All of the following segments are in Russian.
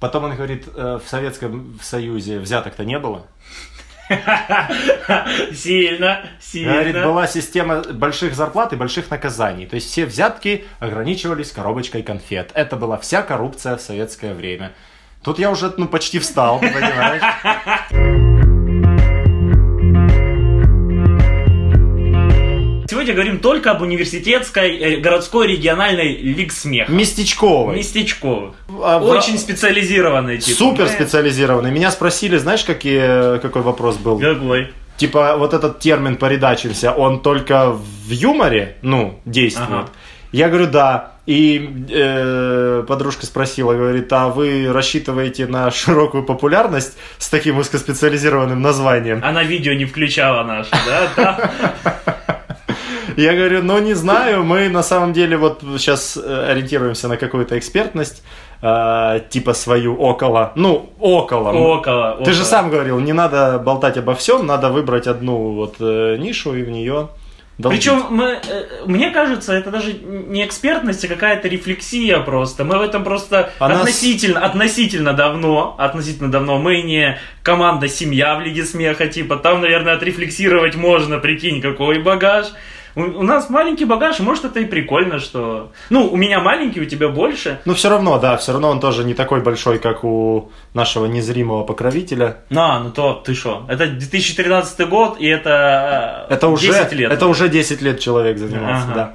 Потом он говорит, э, в Советском Союзе взяток-то не было. Сильно, сильно. Говорит, была система больших зарплат и больших наказаний. То есть все взятки ограничивались коробочкой конфет. Это была вся коррупция в советское время. Тут я уже ну, почти встал, понимаешь? Сегодня говорим только об университетской, э, городской, региональной лиг смеха. Местечковой. Местечковых. А в- Очень специализированной. Типа. Супер специализированный. Меня спросили, знаешь, какие, какой вопрос был? Какой? Типа, вот этот термин «поредачился», он только в юморе, ну, действует? Ага. Я говорю, да. И э, подружка спросила, говорит, а вы рассчитываете на широкую популярность с таким узкоспециализированным названием? Она видео не включала наше, да? Я говорю, ну не знаю, мы на самом деле вот сейчас э, ориентируемся на какую-то экспертность, э, типа свою около, ну около. Около. Ты же около. сам говорил, не надо болтать обо всем, надо выбрать одну вот э, нишу и в нее долбить. Причем мы, э, мне кажется, это даже не экспертность, а какая-то рефлексия просто. Мы в этом просто А нас- относительно, относительно давно, относительно давно. Мы не команда семья в Лиге Смеха, типа там, наверное, отрефлексировать можно, прикинь, какой багаж. У, у нас маленький багаж, может это и прикольно, что... Ну, у меня маленький, у тебя больше. Ну все равно, да, все равно он тоже не такой большой, как у нашего незримого покровителя. На, ну то ты что? Это 2013 год, и это, э, Это уже, 10 лет. это уже 10 лет человек занимался, Ага. да.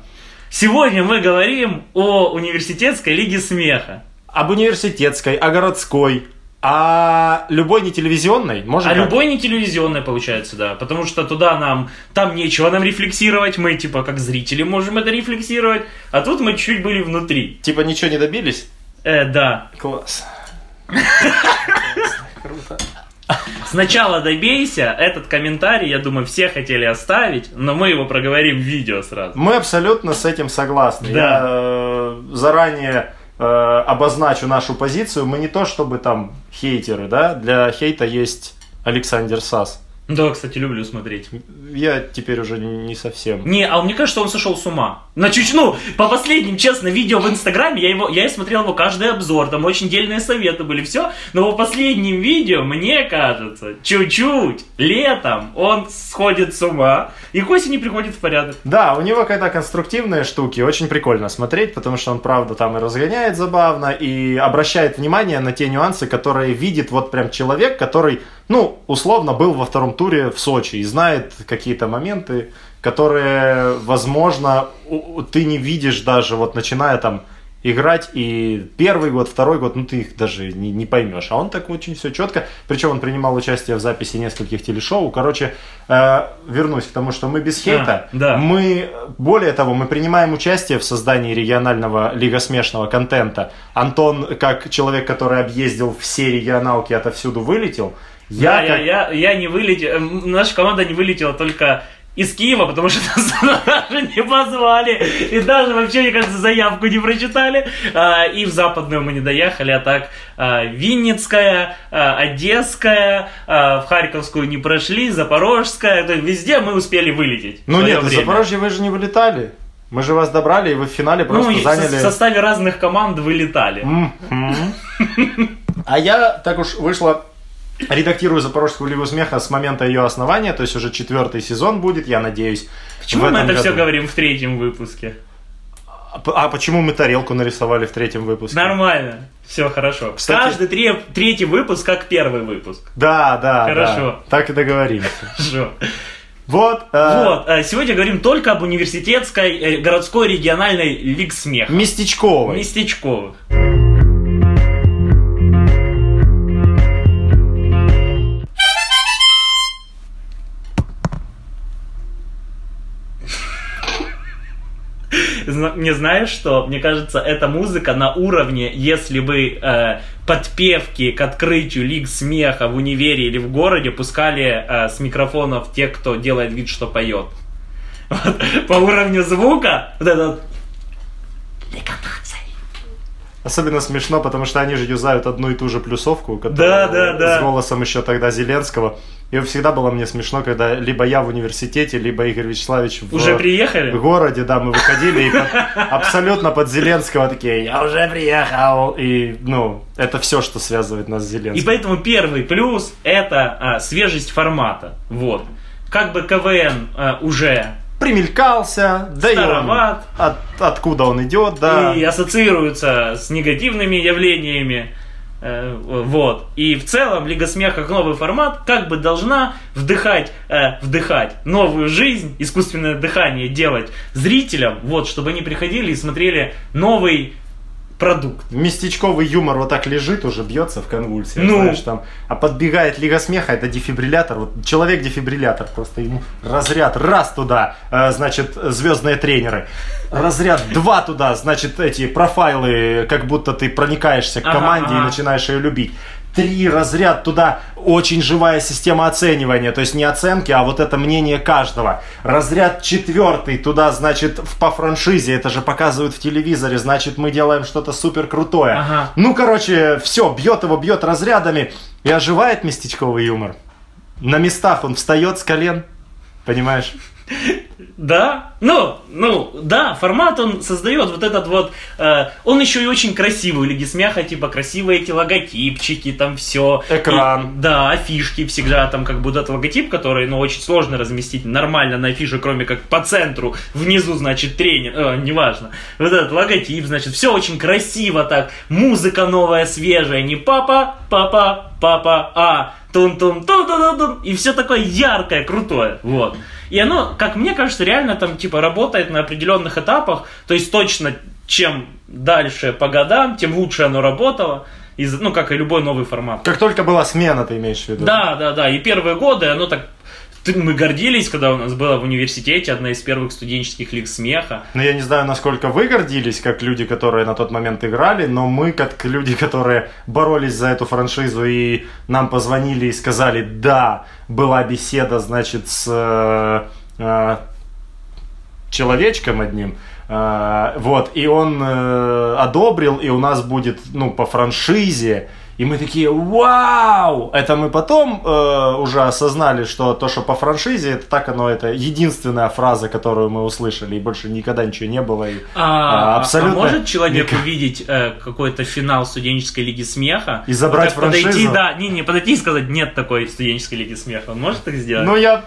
Сегодня мы говорим о университетской Лиге Смеха. Об университетской, о городской, о любой не телевизионной, можно А так? любой не телевизионный получается, да. Потому что туда нам, там нечего нам рефлексировать, мы типа как зрители можем это рефлексировать, а тут мы чуть были внутри. Типа ничего не добились? Э, да. Класс. Круто. Сначала добейся, этот комментарий, я думаю, все хотели оставить, но мы его проговорим в видео сразу. Мы абсолютно с этим согласны. Да. Я э, заранее э, обозначу нашу позицию. Мы не то чтобы там хейтеры, да, для хейта есть Александр Сас. Да, кстати, люблю смотреть. Я теперь уже не совсем. Не, а мне кажется, он сошел с ума. На чуть, ну, по последним, честно, видео в Инстаграме, я его, я смотрел его каждый обзор, там очень дельные советы были, все. Но по последним видео, мне кажется, чуть-чуть, летом он сходит с ума, и к осени приходит в порядок. Да, у него когда конструктивные штуки, очень прикольно смотреть, потому что он, правда, там и разгоняет забавно, и обращает внимание на те нюансы, которые видит вот прям человек, который, ну, условно, был во втором туре в Сочи и знает какие-то моменты, которые, возможно, ты не видишь даже, вот начиная там играть, и первый год, второй год, ну ты их даже не, не поймешь. А он так очень все четко. Причем он принимал участие в записи нескольких телешоу. Короче, э, вернусь к тому, что мы без хейта. А, да. Мы, более того, мы принимаем участие в создании регионального лигосмешного контента. Антон, как человек, который объездил все регионалки, отовсюду вылетел. Я, Я, я, как- я, я не вылетел, эм, наша команда не вылетела только из Киева, потому что нас даже не позвали. И даже вообще, мне кажется, заявку не прочитали. А, И в западную мы не доехали, а так а, Винницкая, а, Одесская, в Харьковскую не прошли, Запорожская. То есть везде мы успели вылететь. в Ну нет, из время. Запорожья вы же не вылетали. Мы же вас добрали, и вы в финале просто Ну, и в заняли... в составе разных команд вылетали. А я, так уж вышло, редактирую Запорожскую лигу смеха с момента ее основания, то есть уже четвертый сезон будет, я надеюсь. Почему мы это все году. говорим в третьем выпуске? А А почему мы тарелку нарисовали в третьем выпуске? Нормально, все хорошо. Кстати- Каждый тре- третий выпуск как первый выпуск. Да, да, Хорошо. да. Так и договорились. Хорошо. Вот. э, Вот, э, сегодня говорим только об университетской, э, городской, региональной лиг смеха. Местечковой. Местечковых. Не знаешь что? Мне кажется, эта музыка на уровне, если бы э, подпевки к открытию лиг смеха в универе или в городе пускали э, с микрофонов те, кто делает вид, что поет. Вот, по уровню звука, вот это вот, Лига наций. Особенно смешно, потому что они же юзают одну и ту же плюсовку, которая Да, да, да. с голосом еще тогда Зеленского. И всегда было мне смешно, когда либо я в университете, либо Игорь Вячеславович в, Уже в приехали? городе, да, мы выходили и под- абсолютно под Зеленского такие, я уже приехал. И, ну, это все, что связывает нас с И Зеленским. поэтому первый плюс это а, свежесть формата. Вот. Как бы КВН а, уже Примелькался, да и он, Староват. от- откуда он идет, да. и ассоциируется с негативными явлениями. Э, Вот. И в целом Лига Смеха как новый формат как бы должна вдыхать, э, вдыхать новую жизнь, искусственное дыхание делать зрителям, вот, чтобы они приходили и смотрели новый продукт. Местечковый юмор вот так лежит, уже бьется в конвульсиях, Ну. знаешь, там. А подбегает Лига Смеха, это дефибриллятор. Вот человек-дефибриллятор, просто ему разряд раз туда, э, значит, звездные тренеры. Разряд два туда, значит, эти профайлы, как будто ты проникаешься к Ага, команде и ага. начинаешь ее любить. Три разряд туда, очень живая система оценивания, то есть не оценки, а вот это мнение каждого. Разряд четвертый туда, значит, в, по франшизе, это же показывают в телевизоре, значит, мы делаем что-то супер крутое. Ага. Ну, короче, все, бьет его, бьет разрядами и оживает местечковый юмор. На местах он встает с колен, понимаешь? Да, ну, ну, да, формат он создает вот этот вот, э, он еще и очень красивый Лиги Смеха, типа красивые эти логотипчики, там все. Экран. да, афишки всегда, там как бы этот логотип, который, ну, очень сложно разместить нормально на афише, кроме как по центру, внизу, значит, тренер, э, неважно. Вот этот логотип, значит, все очень красиво так, музыка новая, свежая, не папа, папа, папа, а тун тун тун тун тун и все такое яркое, крутое, вот. И оно, как мне кажется, реально там типа работает на определенных этапах, то есть точно чем дальше по годам, тем лучше оно работало, из, ну как и любой новый формат. Как только была смена, ты имеешь в виду? Да, да, да. И первые годы оно так мы гордились, когда у нас было в университете одна из первых студенческих лиг смеха. Но я не знаю, насколько вы гордились, как люди, которые на тот момент играли, но мы, как люди, которые боролись за эту франшизу и нам позвонили и сказали, да, была беседа, значит, с э, э, человечком одним, э, вот, и он э, одобрил, и у нас будет, ну, по франшизе, и мы такие, вау! Это мы потом э, уже осознали, что то, что по франшизе, это так оно, это единственная фраза, которую мы услышали, и больше никогда ничего не было. И, А, а, абсолютно а может человек никак. увидеть э, какой-то финал студенческой лиги смеха И забрать Вот так подойти, франшизу? да, не, не подойти и сказать, нет такой студенческой лиги смеха. Он может так сделать? Ну, я...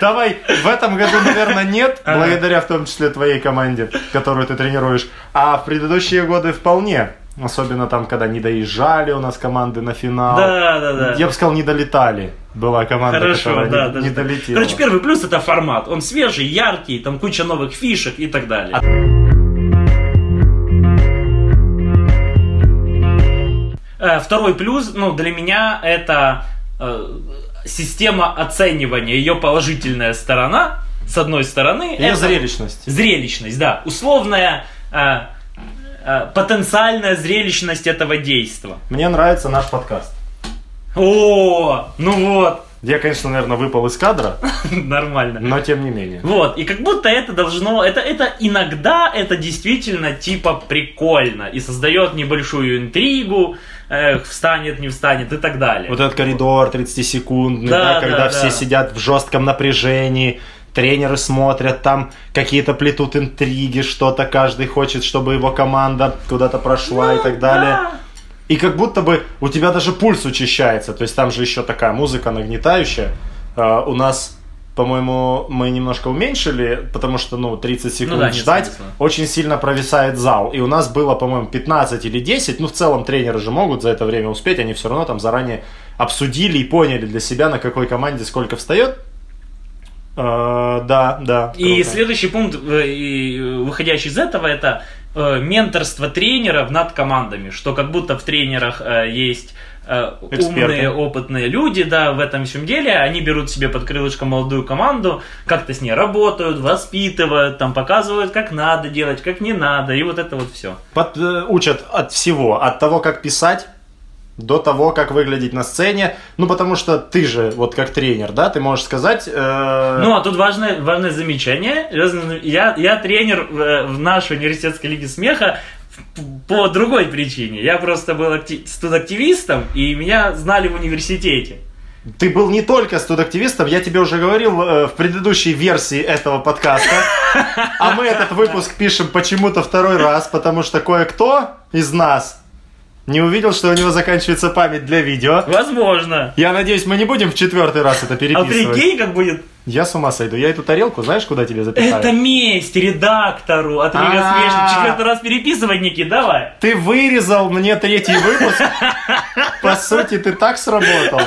Давай, в этом году, наверное, нет, Ага. благодаря в том числе твоей команде, которую ты тренируешь. А в предыдущие годы вполне. Особенно там, когда не доезжали у нас команды на финал. да, да, да. Я бы сказал, не долетали. Была команда, Хорошо, которая да, не, даже не долетела. Короче, первый плюс это формат. Он свежий, яркий, там куча новых фишек и так далее. Э, Второй плюс, ну, для меня это э, система оценивания, ее положительная сторона, с одной стороны. Ее это- зрелищность. Зрелищность, да. Условная, э, потенциальная зрелищность этого действа. Мне нравится наш подкаст. О, ну вот, Я, конечно, наверное, выпал из кадра, нормально. но тем не менее. Вот, и как будто это должно, это, это иногда это действительно типа прикольно и создает небольшую интригу, э, встанет, не встанет и так далее. Вот этот коридор 30-секундный, Да, да, когда да, все да. сидят в жестком напряжении, тренеры смотрят, там какие-то плетут интриги, что-то каждый хочет, чтобы его команда куда-то прошла и так далее. Ну Да. И как будто бы у тебя даже пульс учащается. То есть там же еще такая музыка нагнетающая. А, у нас, по-моему, мы немножко уменьшили, потому что, ну, 30 секунд да, нет ждать смысла. очень сильно провисает зал. И у нас было, по-моему, 15 или 10. Ну, в целом тренеры же могут за это время успеть. Они все равно там заранее обсудили и поняли для себя, на какой команде сколько встает. А, да, да. И круто. следующий пункт, э, э, выходящий из этого, это э, менторство тренеров над командами, что как будто в тренерах есть Эксперты. умные, опытные люди, да, в этом всем деле, они берут себе под крылышко молодую команду, как-то с ней работают, воспитывают, там показывают, как надо делать, как не надо, и вот это вот все. Под- учат от всего, от того, как писать, до того, как выглядеть на сцене. Ну, потому что ты же, вот как тренер, да, ты можешь сказать... э, Ну, а тут важное, важное замечание. Я, я тренер в, в нашей университетской лиге смеха по другой причине. Я просто был акти- студактивистом, и меня знали в университете. Ты был не только студактивистом, я тебе уже говорил э, в предыдущей версии этого подкаста. А мы этот выпуск пишем почему-то второй раз, потому что кое-кто из нас не увидел, что у него заканчивается память для видео. Возможно. Я надеюсь, мы не будем в четвертый раз это А переписывать. прикинь, как будет Я с ума сойду. Я эту тарелку, знаешь, куда тебе запихаю? Это месть редактору от Рига. Смешно. Четвертый раз переписывай, Никит, давай. Ты вырезал мне третий выпуск. По сути, ты так сработал.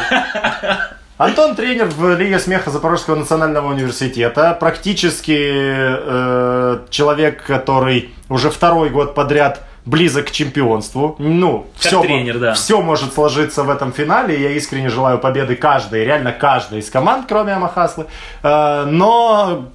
Антон тренер в Лиге смеха Запорожского национального университета. Практически э, человек, который уже второй год подряд близок к чемпионству. Ну, Как все, тренер, да. все может сложиться в этом финале. Я искренне желаю победы каждой, реально каждой из команд, кроме Амахаслы. Э, но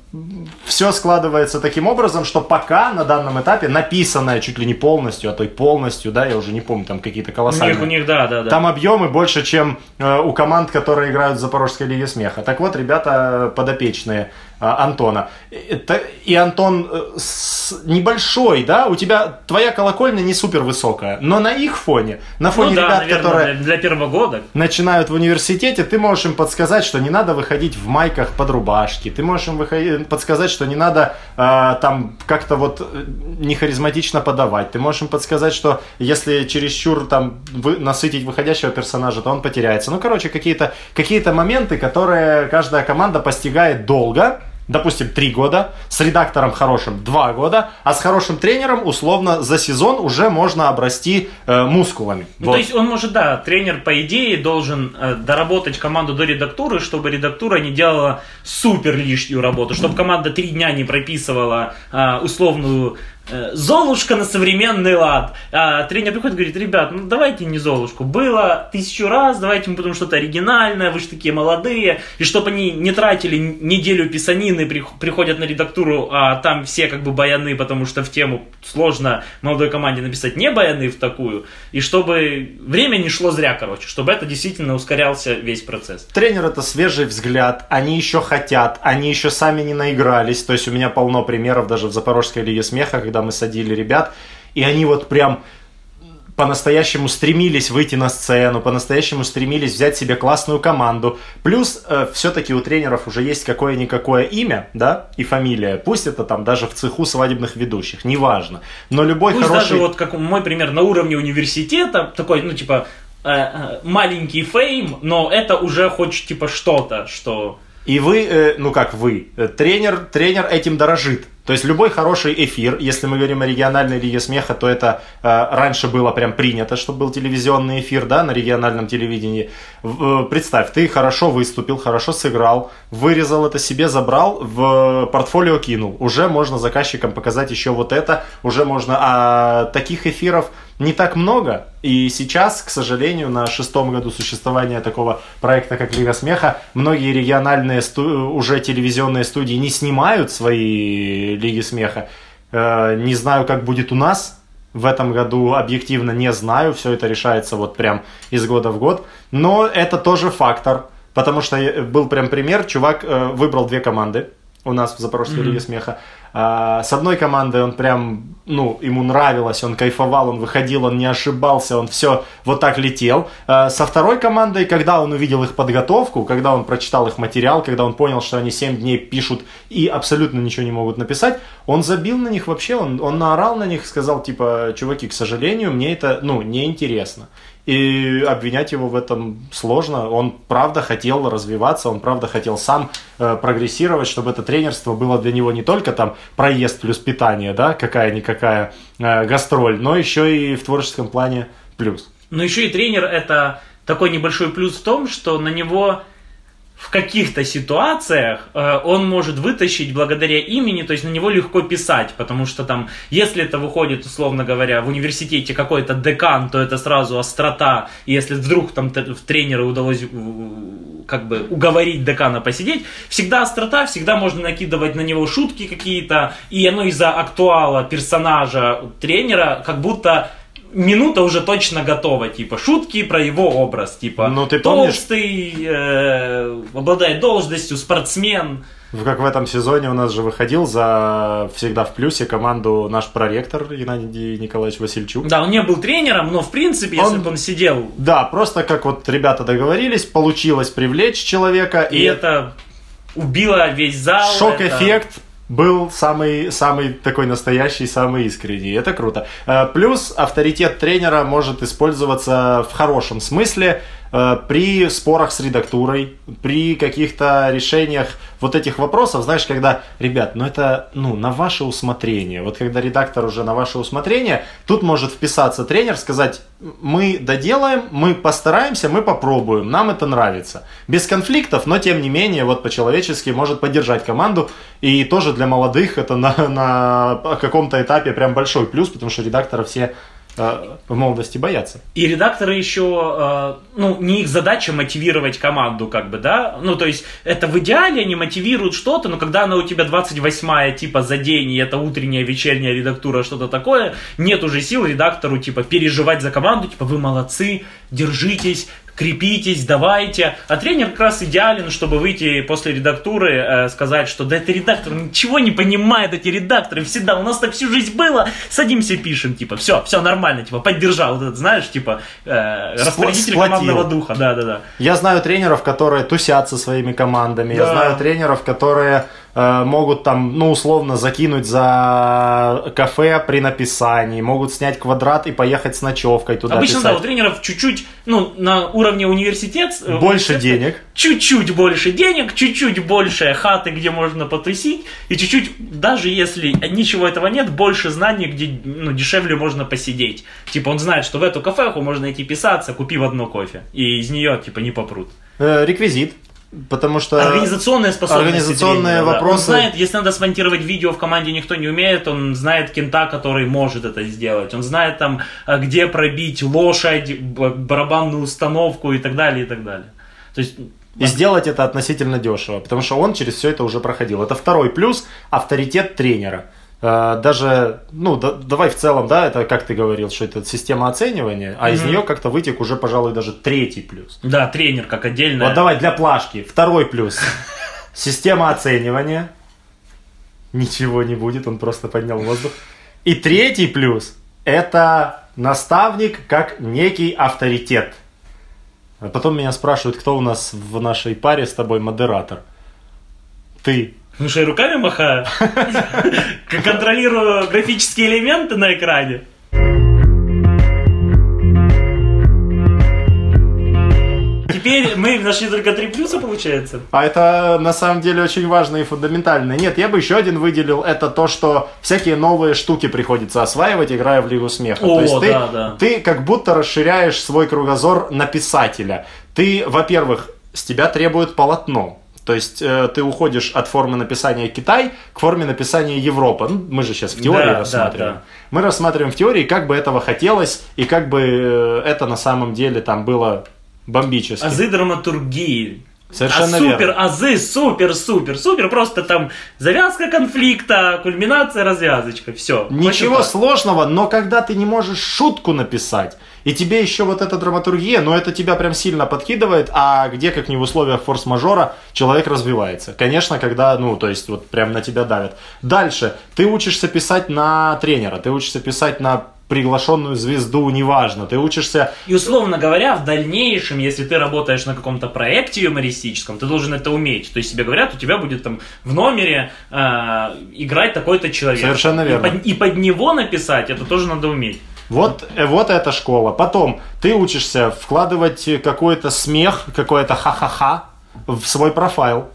все складывается таким образом, что пока на данном этапе написанное чуть ли не полностью, а то и полностью, да, я уже не помню, там какие-то У колоссальные. них, у них, да, да, да. Там объемы больше, чем э, у команд, которые играют в Запорожской лиге смеха. Так вот, ребята подопечные э, Антона. Это, и Антон э, с- небольшой, да, у тебя твоя колокольня не супер высокая, но на их фоне, на фоне ну да, ребят, наверное, которые для, для первого года. начинают в университете, ты можешь им подсказать, что не надо выходить в майках под рубашки, ты можешь им выходи- подсказать, что не надо э, там как-то вот э, не харизматично подавать, ты можешь им подсказать, что если чересчур там вы, насытить выходящего персонажа, то он потеряется. Ну, короче, какие-то какие моменты, которые каждая команда постигает долго, допустим, три года, с редактором хорошим два года, а с хорошим тренером, условно, за сезон уже можно обрасти э, мускулами. Ну, Вот. то есть он может, да, тренер, по идее, должен э, доработать команду до редактуры, чтобы редактура не делала супер лишнюю работу, чтобы команда три дня не прописывала э, условную Золушка на современный лад. А тренер приходит и говорит, ребят, ну давайте не Золушку. Было тысячу раз, давайте мы будем что-то оригинальное, вы же такие молодые. И чтобы они не тратили неделю писанины, прих- приходят на редактуру, а там все как бы баяны, потому что в тему сложно молодой команде написать не баяны в такую. И чтобы время не шло зря, короче, чтобы это действительно ускорялся весь процесс. Тренер это свежий взгляд, они еще хотят, они еще сами не наигрались. То есть у меня полно примеров даже в Запорожской лиге смеха, когда мы садили ребят, и они вот прям по-настоящему стремились выйти на сцену, по-настоящему стремились взять себе классную команду. Плюс э, все-таки у тренеров уже есть какое-никакое имя, да, и фамилия. Пусть это там даже в цеху свадебных ведущих, неважно. Но любой Пусть хороший... даже вот как мой пример на уровне университета, такой, ну типа э, э, маленький фейм, но это уже хоть типа что-то, что... И вы, э, ну как вы, э, тренер, тренер этим дорожит. То есть любой хороший эфир, если мы говорим о региональной лиге смеха, то это э, раньше было прям принято, чтобы был телевизионный эфир, да, на региональном телевидении. В- э, представь, ты хорошо выступил, хорошо сыграл, вырезал это себе, забрал, в портфолио кинул. Уже можно заказчикам показать еще вот это, уже можно... А таких эфиров не так много. И сейчас, к сожалению, на шестом году существования такого проекта, как Лига Смеха, многие региональные сту- уже телевизионные студии не снимают свои Лиги Смеха. Э, Не знаю, как будет у нас. В этом году объективно не знаю. Все это решается вот прям из года в год. Но это тоже фактор. Потому что э, был прям пример. Чувак э, выбрал две команды у нас в Запорожской Лиге Смеха. А, С одной командой он прям, ну, ему нравилось, он кайфовал, он выходил, он не ошибался, он все вот так летел. А, Со второй командой, когда он увидел их подготовку, когда он прочитал их материал, когда он понял, что они 7 дней пишут и абсолютно ничего не могут написать, он забил на них вообще, он, он наорал на них, сказал, типа, чуваки, к сожалению, мне это, ну, неинтересно. И обвинять его в этом сложно. Он правда хотел развиваться, он правда хотел сам э, прогрессировать, чтобы это тренерство было для него не только там проезд плюс питание, да, какая-никакая э, гастроль, но еще и в творческом плане плюс. Но еще и тренер это такой небольшой плюс в том, что на него в каких-то ситуациях э, он может вытащить благодаря имени, то есть на него легко писать, потому что там, если это выходит, условно говоря, в университете какой-то декан, то это сразу острота, и если вдруг там в тренера удалось как бы уговорить декана посидеть, всегда острота, всегда можно накидывать на него шутки какие-то, и оно из-за актуала персонажа тренера как будто минута уже точно готова, типа шутки про его образ, типа Ну, ты помнишь- толстый, э, обладает должностью, спортсмен. Как в этом сезоне у нас же выходил за всегда в плюсе команду наш проректор Геннадий Николаевич Васильчук. Да, он не был тренером, но в принципе, если Он- бы он сидел, Да, просто как вот ребята договорились, получилось привлечь человека, и это убило весь зал. это- Шок-эффект был самый, самый такой настоящий, самый искренний. Это круто. Э, Плюс авторитет тренера может использоваться в хорошем смысле при спорах с редактурой, при каких-то решениях вот этих вопросов, знаешь, когда, ребят, ну это ну, на ваше усмотрение. Вот когда редактор уже на ваше усмотрение, тут может вписаться тренер, сказать, мы доделаем, мы постараемся, мы попробуем, нам это нравится. Без конфликтов, но тем не менее, вот по-человечески может поддержать команду. И тоже для молодых это на, на каком-то этапе прям большой плюс, потому что редактора все э, в молодости боятся. И редакторы еще, э, ну, не их задача мотивировать команду, как бы, да, ну, то есть, это в идеале они мотивируют что-то, но когда она у тебя 28-я, типа, за день, и это утренняя, вечерняя редактура, что-то такое, нет уже сил редактору, типа, переживать за команду, типа, вы молодцы, держитесь, крепитесь, давайте. А тренер как раз идеален, чтобы выйти после редактуры, э, сказать, что да это редактор ничего не понимает, эти редакторы всегда, у нас так всю жизнь было, садимся пишем, типа, все, все нормально, типа, поддержал, вот этот, знаешь, типа, э, распорядитель сплотил. командного духа, да-да-да. Я знаю тренеров, которые тусят со своими командами. Я Да. знаю тренеров, которые могут там, ну, условно, закинуть за кафе при написании, могут снять квадрат и поехать с ночевкой туда Обычно, да, писать. у тренеров чуть-чуть, ну, на уровне университет... э, Больше денег. Чуть-чуть больше денег, чуть-чуть больше хаты, где можно потусить, и чуть-чуть, даже если ничего этого нет, больше знаний, где ну, дешевле можно посидеть. Типа он знает, что в эту кафеху можно идти писаться, купив одно кофе, и из нее типа не попрут. Э, реквизит. Потому что... Организационные способности. организационные тренера, да. вопросы. Он знает, если надо смонтировать видео в команде никто не умеет, он знает кента, который может это сделать. Он знает там, а, где пробить лошадь, барабанную установку и так далее, и так далее. То есть И сделать это относительно дешево, потому что он через все это уже проходил. Это второй плюс – авторитет тренера. Э, Даже, ну, да- давай в целом, да, это как ты говорил, что это система оценивания, а из Мгм. нее как-то вытек уже, пожалуй, даже третий плюс. Да, тренер как отдельно. Вот давай для плашки. Второй плюс. Система оценивания. Ничего не будет, он просто поднял воздух. И третий плюс – это наставник как некий авторитет. А потом меня спрашивают, кто у нас в нашей паре с тобой модератор. Ты. Ну что, я руками махаю? Контролирую графические элементы на экране. Теперь мы нашли только три плюса, получается. А это на самом деле очень важно и фундаментально. Нет, я бы еще один выделил. Это то, что всякие новые штуки приходится осваивать, играя в Лигу Смеха. О, то есть ты, да, да. ты как будто расширяешь свой кругозор на писателя. Ты, во-первых, с тебя требует полотно. То есть э, ты уходишь от формы написания Китай к форме написания Европа. Ну, мы же сейчас в теории Да, да, рассматриваем. да. Мы рассматриваем в теории, как бы этого хотелось, и как бы э, это на самом деле там было бомбически. Азы драматургии. Совершенно а супер, верно. азы, супер, супер, супер. Просто там завязка конфликта, кульминация, развязочка. Все. Ничего сложного, но когда ты не можешь шутку написать, и тебе еще вот эта драматургия, но это тебя прям сильно подкидывает, а где, как не в условиях форс-мажора, человек развивается. Конечно, когда, ну, то есть вот прям на тебя давят. Дальше, ты учишься писать на тренера, ты учишься писать на приглашенную звезду, неважно, ты учишься И условно говоря, в дальнейшем, если ты работаешь на каком-то проекте юмористическом, ты должен это уметь. То есть тебе говорят, у тебя будет там в номере э, играть такой-то человек. Совершенно И верно. под, и под него написать, это тоже надо уметь. Вот, э, вот эта школа. Потом ты учишься вкладывать какой-то смех, какое-то ха-ха-ха в свой профайл.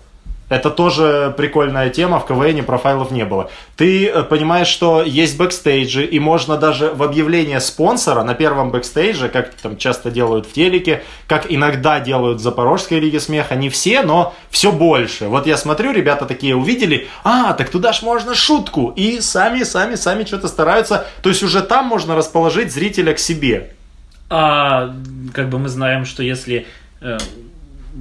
Это тоже прикольная тема, в КВН профайлов не было. Ты э, понимаешь, что есть бэкстейджи, и можно даже в объявление спонсора на первом бэкстейдже, как там часто делают в телеке, как иногда делают в Запорожской лиге смеха, не все, но все больше. Вот я смотрю, ребята такие увидели, а, так туда ж можно шутку, и сами, сами, сами что-то стараются. То есть уже там можно расположить зрителя к себе. А как бы мы знаем, что если э,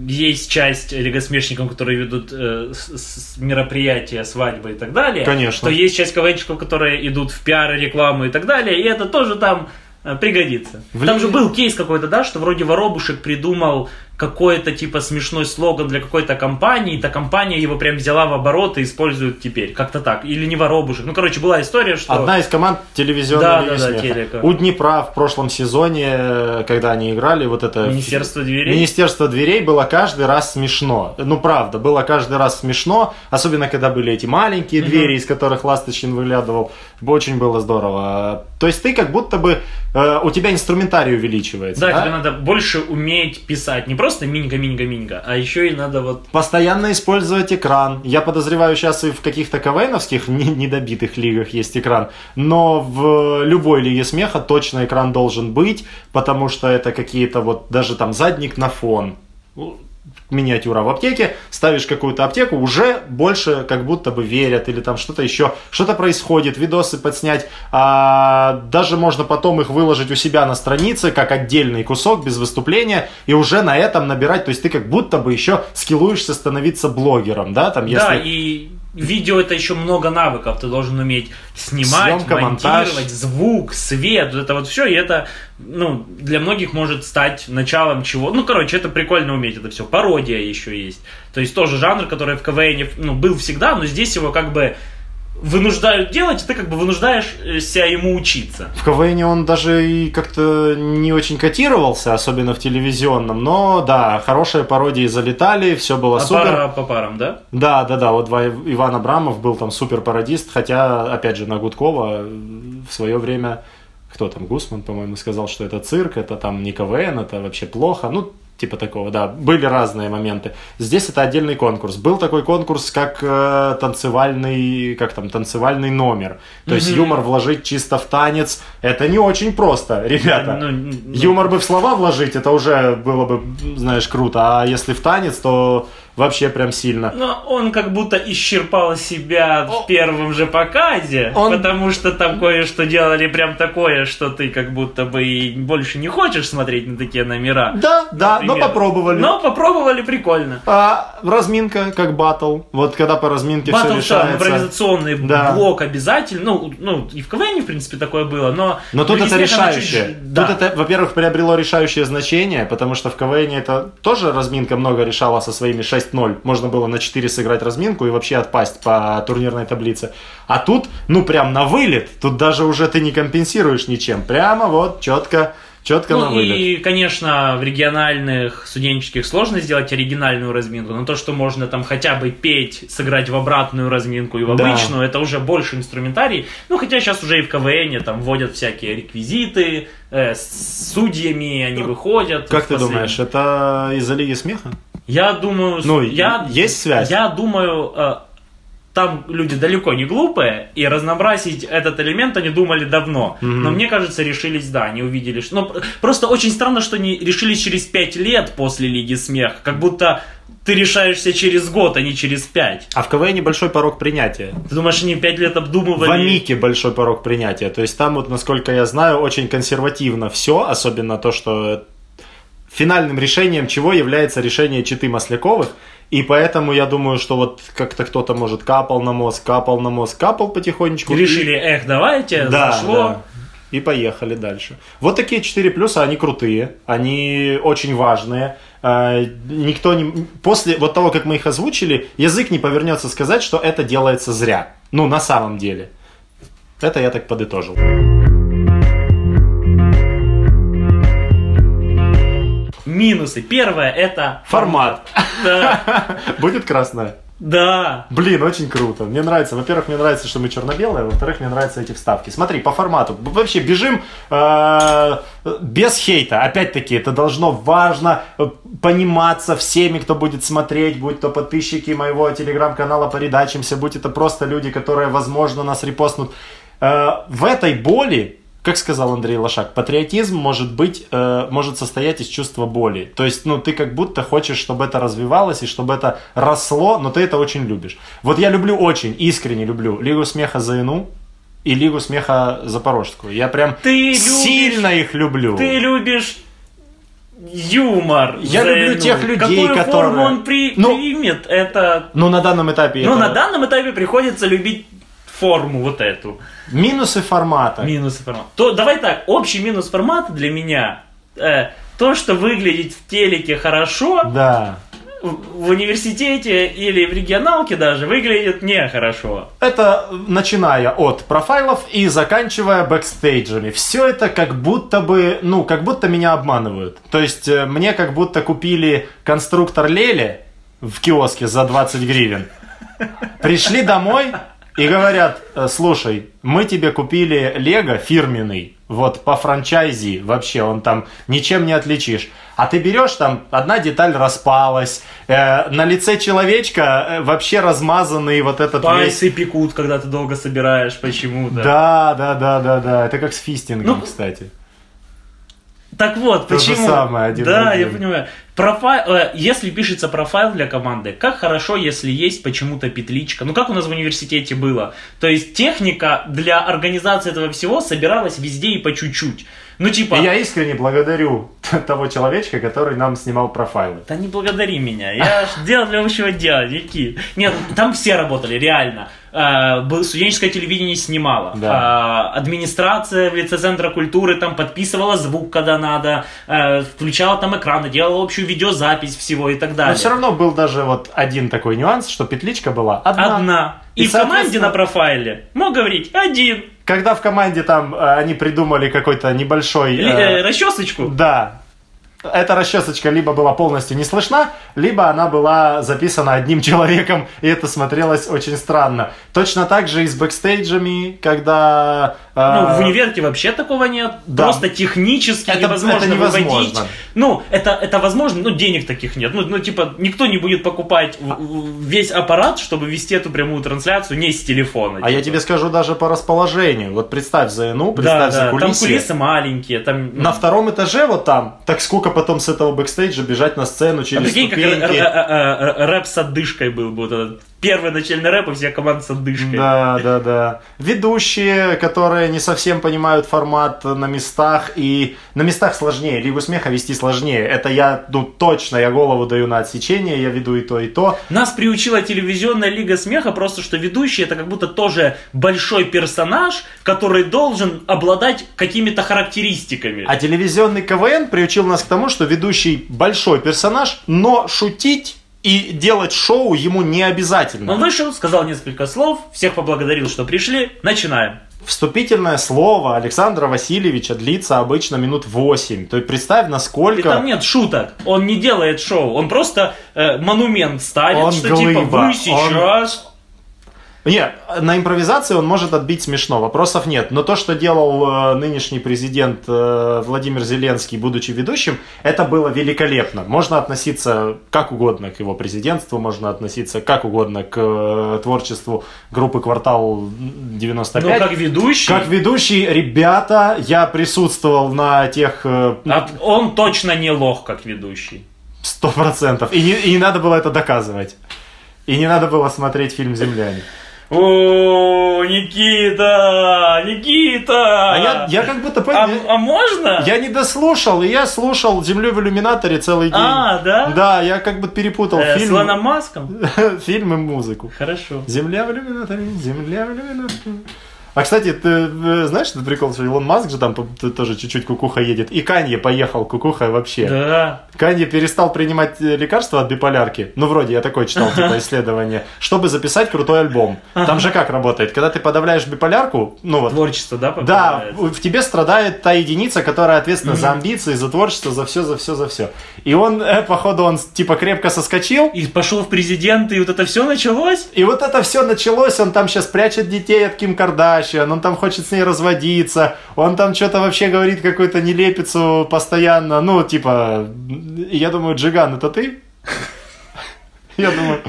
есть часть лигосмешников, которые ведут э, с- с- мероприятия, свадьбы и так далее, Конечно. то есть часть КВНщиков, которые идут в пиар, рекламу и так далее, и это тоже там э, пригодится. В Там же был кейс какой-то, да, что вроде Воробушек придумал какой-то типа смешной слоган для какой-то компании, и та компания его прям взяла в оборот и использует теперь. Как-то так. Или не Воробушек. Ну, короче, была история, что... Одна из команд телевизионной Да, да, да, телека. У Днепра в прошлом сезоне, э, когда они играли, вот это... Министерство дверей. Министерство дверей было каждый раз смешно. Ну, правда, было каждый раз смешно. Особенно, когда были эти маленькие двери, из которых Ласточкин выглядывал. Очень было здорово. То есть ты как будто бы... э, у тебя инструментарий увеличивается. Да, да? тебе надо больше уметь писать. Не просто минька, минька, минька, а еще и надо вот... Постоянно использовать экран. Я подозреваю, сейчас и в каких-то КВНовских не- недобитых лигах есть экран. Но в любой лиге смеха точно экран должен быть, потому что это какие-то вот даже там задник на фон. Миниатюра в аптеке, ставишь какую-то аптеку, уже больше как будто бы верят или там что-то еще, что-то происходит, видосы подснять, а, даже можно потом их выложить у себя на странице, как отдельный кусок без выступления, и уже на этом набирать, то есть ты как будто бы еще скиллуешься становиться блогером, да, там если... Да, и видео это еще много навыков. Ты должен уметь снимать, Съемка, монтаж. монтировать, звук, свет, вот это вот все. И это, ну, для многих может стать началом чего. Ну, короче, это прикольно уметь это все. Пародия еще есть. То есть тоже жанр, который в КВН ну, был всегда, но здесь его как бы вынуждают делать, и ты как бы вынуждаешь э, себя ему учиться. В КВН он даже и как-то не очень котировался, особенно в телевизионном, но да, хорошие пародии залетали, все было А супер. пара по парам, да? Да, да, да, вот два- Иван Абрамов был там супер пародист, хотя, опять же, на Гудкова э, в свое время, кто там, Гусман, по-моему, сказал, что это цирк, это там не КВН, это вообще плохо, ну, типа такого, да, были разные моменты. Здесь это отдельный конкурс. Был такой конкурс, как э, танцевальный, как там, танцевальный номер. То есть юмор вложить чисто в танец, это не очень просто, ребята. Ну, Юмор бы в слова вложить, это уже было бы, знаешь, круто. А если в танец, то вообще прям сильно. Но он как будто исчерпал себя в первом же показе, Он- потому что там кое-что делали прям такое, что ты как будто бы и больше не хочешь смотреть на такие номера. Да, да, но попробовали. Но попробовали прикольно. А разминка как батл. Вот когда по разминке все Батл в целом, решается. импровизационный Да. блок обязательно. Ну, ну, и в КВН, в принципе, такое было, но... Но тут в это решающее. чуть- Да. Тут это, во-первых, приобрело решающее значение, потому что в КВН это тоже разминка много решала со своими 6-0. Можно было на 4 сыграть разминку и вообще отпасть по турнирной таблице. А тут, ну прям на вылет. Тут даже уже ты не компенсируешь ничем. Прямо вот четко, четко на Ну вылет. и, конечно, в региональных студенческих сложно сделать оригинальную разминку, но то, что можно там хотя бы петь, сыграть в обратную разминку и в Да. обычную, это уже больше инструментарий. Ну, хотя сейчас уже и в КВН там вводят всякие реквизиты, э, с судьями они выходят. Как ты думаешь, это из-за Лиги Смеха? Я думаю, Ну, я, есть связь? Я думаю, э, там люди далеко не глупые, и разнообразить этот элемент они думали давно. Но мне кажется, решились, да, они увидели. что- пр- просто очень странно, что они решились через пять лет после Лиги Смеха. Как будто ты решаешься через год, а не через пять. А в КВН большой порог принятия. Ты думаешь, они пять лет В обдумывали? Амике большой порог принятия. То есть там вот, насколько я знаю, очень консервативно все, особенно то, что финальным решением чего является решение читы Масляковых. И поэтому я думаю, что вот как-то кто-то, может, капал на мозг, капал на мозг, капал потихонечку. И решили, эх, давайте, Да, зашло. да. И поехали дальше. Вот такие 4 плюса, они крутые, они очень важные. А, Никто не... После вот того, как мы их озвучили, язык не повернется сказать, что это делается зря. Ну, на самом деле. Это я так подытожил. Минусы. Первое это Формат. Будет красное. да. Блин, очень круто. Мне нравится. Во-первых, мне нравится, что мы черно-белые. Во-вторых, мне нравятся эти вставки. Смотри, по формату. Вообще, бежим э, без хейта. Опять-таки, это должно важно э, пониматься всеми, кто будет смотреть, будь то подписчики моего телеграм-канала «Поредачимся», будь это просто люди, которые, возможно, нас репостнут. Э, в этой боли как сказал Андрей Лошак, патриотизм может быть, э, может состоять из чувства боли. То есть, ну, ты как будто хочешь, чтобы это развивалось и чтобы это росло, но ты это очень любишь. Вот я люблю очень, искренне люблю Лигу смеха за Ину и Лигу смеха Запорожскую. Я прям Ты любишь- сильно их люблю. Ты любишь юмор. Я за люблю Ину. тех людей, Какую которые- форму он при- Ну, примет, это... Ну, на данном этапе Ну, это- на данном этапе приходится любить форму вот эту. Минусы формата. Минусы формата. То давай так, общий минус формата для меня э, то, что выглядит в телеке хорошо, Да. в, в университете или в регионалке даже выглядит нехорошо. Это начиная от профайлов и заканчивая бэкстейджами. Все это как будто бы, ну, как будто меня обманывают. То есть э, мне как будто купили конструктор Лели в киоске за 20 гривен. Пришли домой и говорят, «Э, слушай, мы тебе купили Лего фирменный, вот по франчайзи вообще, он там ничем не отличишь. А ты берешь там, одна деталь распалась, э, на лице человечка э, вообще размазанный вот этот весь... Пальцы пекут, когда ты долго собираешь почему-то. Да, да, да, да, да. Это как с фистингом, Ну, кстати. Так вот, То же почему? самое, один да, один. я понимаю. Профайл, э, если пишется профайл для команды, как хорошо, если есть почему-то петличка. Ну, как у нас в университете было. То есть техника для организации этого всего собиралась везде и по чуть-чуть. Ну, типа, И я искренне благодарю того человечка, который нам снимал профайлы. да не благодари меня, я делал для общего дела, Ники. Нет, там все работали, реально. Э, Студенческое телевидение снимало. Да. Э, Администрация в лице Центра культуры там подписывала звук, когда надо, э, включала там экраны, делала общую видеозапись всего и так далее. Но все равно был даже вот один такой нюанс, что петличка была одна. Одна. И, И, в команде на профайле мог говорить один. Когда в команде там э, они придумали какой-то небольшой... Э, э, расчесочку. Да. Эта расчесочка либо была полностью не слышна, либо она была записана одним человеком, и это смотрелось очень странно. Точно так же и с бэкстейджами, когда... э, Ну, в универке вообще такого нет. Да. Просто технически Это- невозможно, это невозможно. выводить. Ну, это, это возможно, но денег таких нет. Ну, ну, типа, никто не будет покупать весь аппарат, чтобы вести эту прямую трансляцию не с телефона. А я типа. тебе скажу даже по расположению. Вот представь за ИНУ, Да, представь за да, там кулисы. кулисы маленькие, там... На втором этаже вот там, так сколько потом с этого бэкстейджа бежать на сцену А через прикинь, как ступеньки. р- рэп с отдышкой был бы. Вот этот первый начальный рэп, и вся команда с отдышкой. Да, да, да. Ведущие, которые не совсем понимают формат на местах, и на местах сложнее, Лигу смеха вести сложнее. Это я, ну, точно, я голову даю на отсечение, я веду и то, и то. Нас приучила телевизионная лига смеха, просто что ведущий это как будто тоже большой персонаж, который должен обладать какими-то характеристиками. А телевизионный КВН приучил нас к тому, что ведущий большой персонаж, но шутить и делать шоу ему не обязательно. Он вышел, сказал несколько слов, всех поблагодарил, что пришли. Начинаем. Вступительное слово Александра Васильевича длится обычно минут 8. То есть представь, И насколько... там нет шуток. Он не делает шоу. Он просто э, монумент ставит, Он что глыба. типа вы сейчас. Не, на импровизации он может отбить смешно, вопросов нет. Но то, что делал э, нынешний президент э, Владимир Зеленский, будучи ведущим, это было великолепно. Можно относиться как угодно к его президентству, можно относиться как угодно к э, творчеству группы «Квартал 95». Ну, как ведущий. Как ведущий, ребята, я присутствовал на тех А он точно не лох, как ведущий. сто процентов. И не надо было это доказывать. И не надо было смотреть фильм «Земляне». О, Никита! Никита! А я, я как будто... А, а можно? Я не дослушал, и я слушал «Землю в иллюминаторе» целый день. А, да? Да, я как бы перепутал Э, С фильм, Илоном Маском? фильм и музыку. Хорошо. Земля в иллюминаторе, земля в иллюминаторе. А, кстати, ты э, знаешь этот прикол, что Илон Маск же там тоже чуть-чуть кукуха едет. И Канье поехал кукухой вообще. Да. Канье перестал принимать э, лекарства от биполярки. Ну, вроде я такой читал, типа, исследование. Чтобы записать крутой альбом. Там же как работает? Когда ты подавляешь биполярку, ну вот, Творчество, да, Да, в тебе страдает та единица, которая ответственна за амбиции, за творчество, за все, за все, за все. И он, э, походу, он типа крепко соскочил. И пошел в президенты, и вот это все началось? И вот это все началось, он там сейчас прячет детей от Ким Кардашьян, он там хочет с ней разводиться, он там что-то вообще говорит какую-то нелепицу постоянно, ну, типа, я думаю, Джиган, это ты? Я думаю,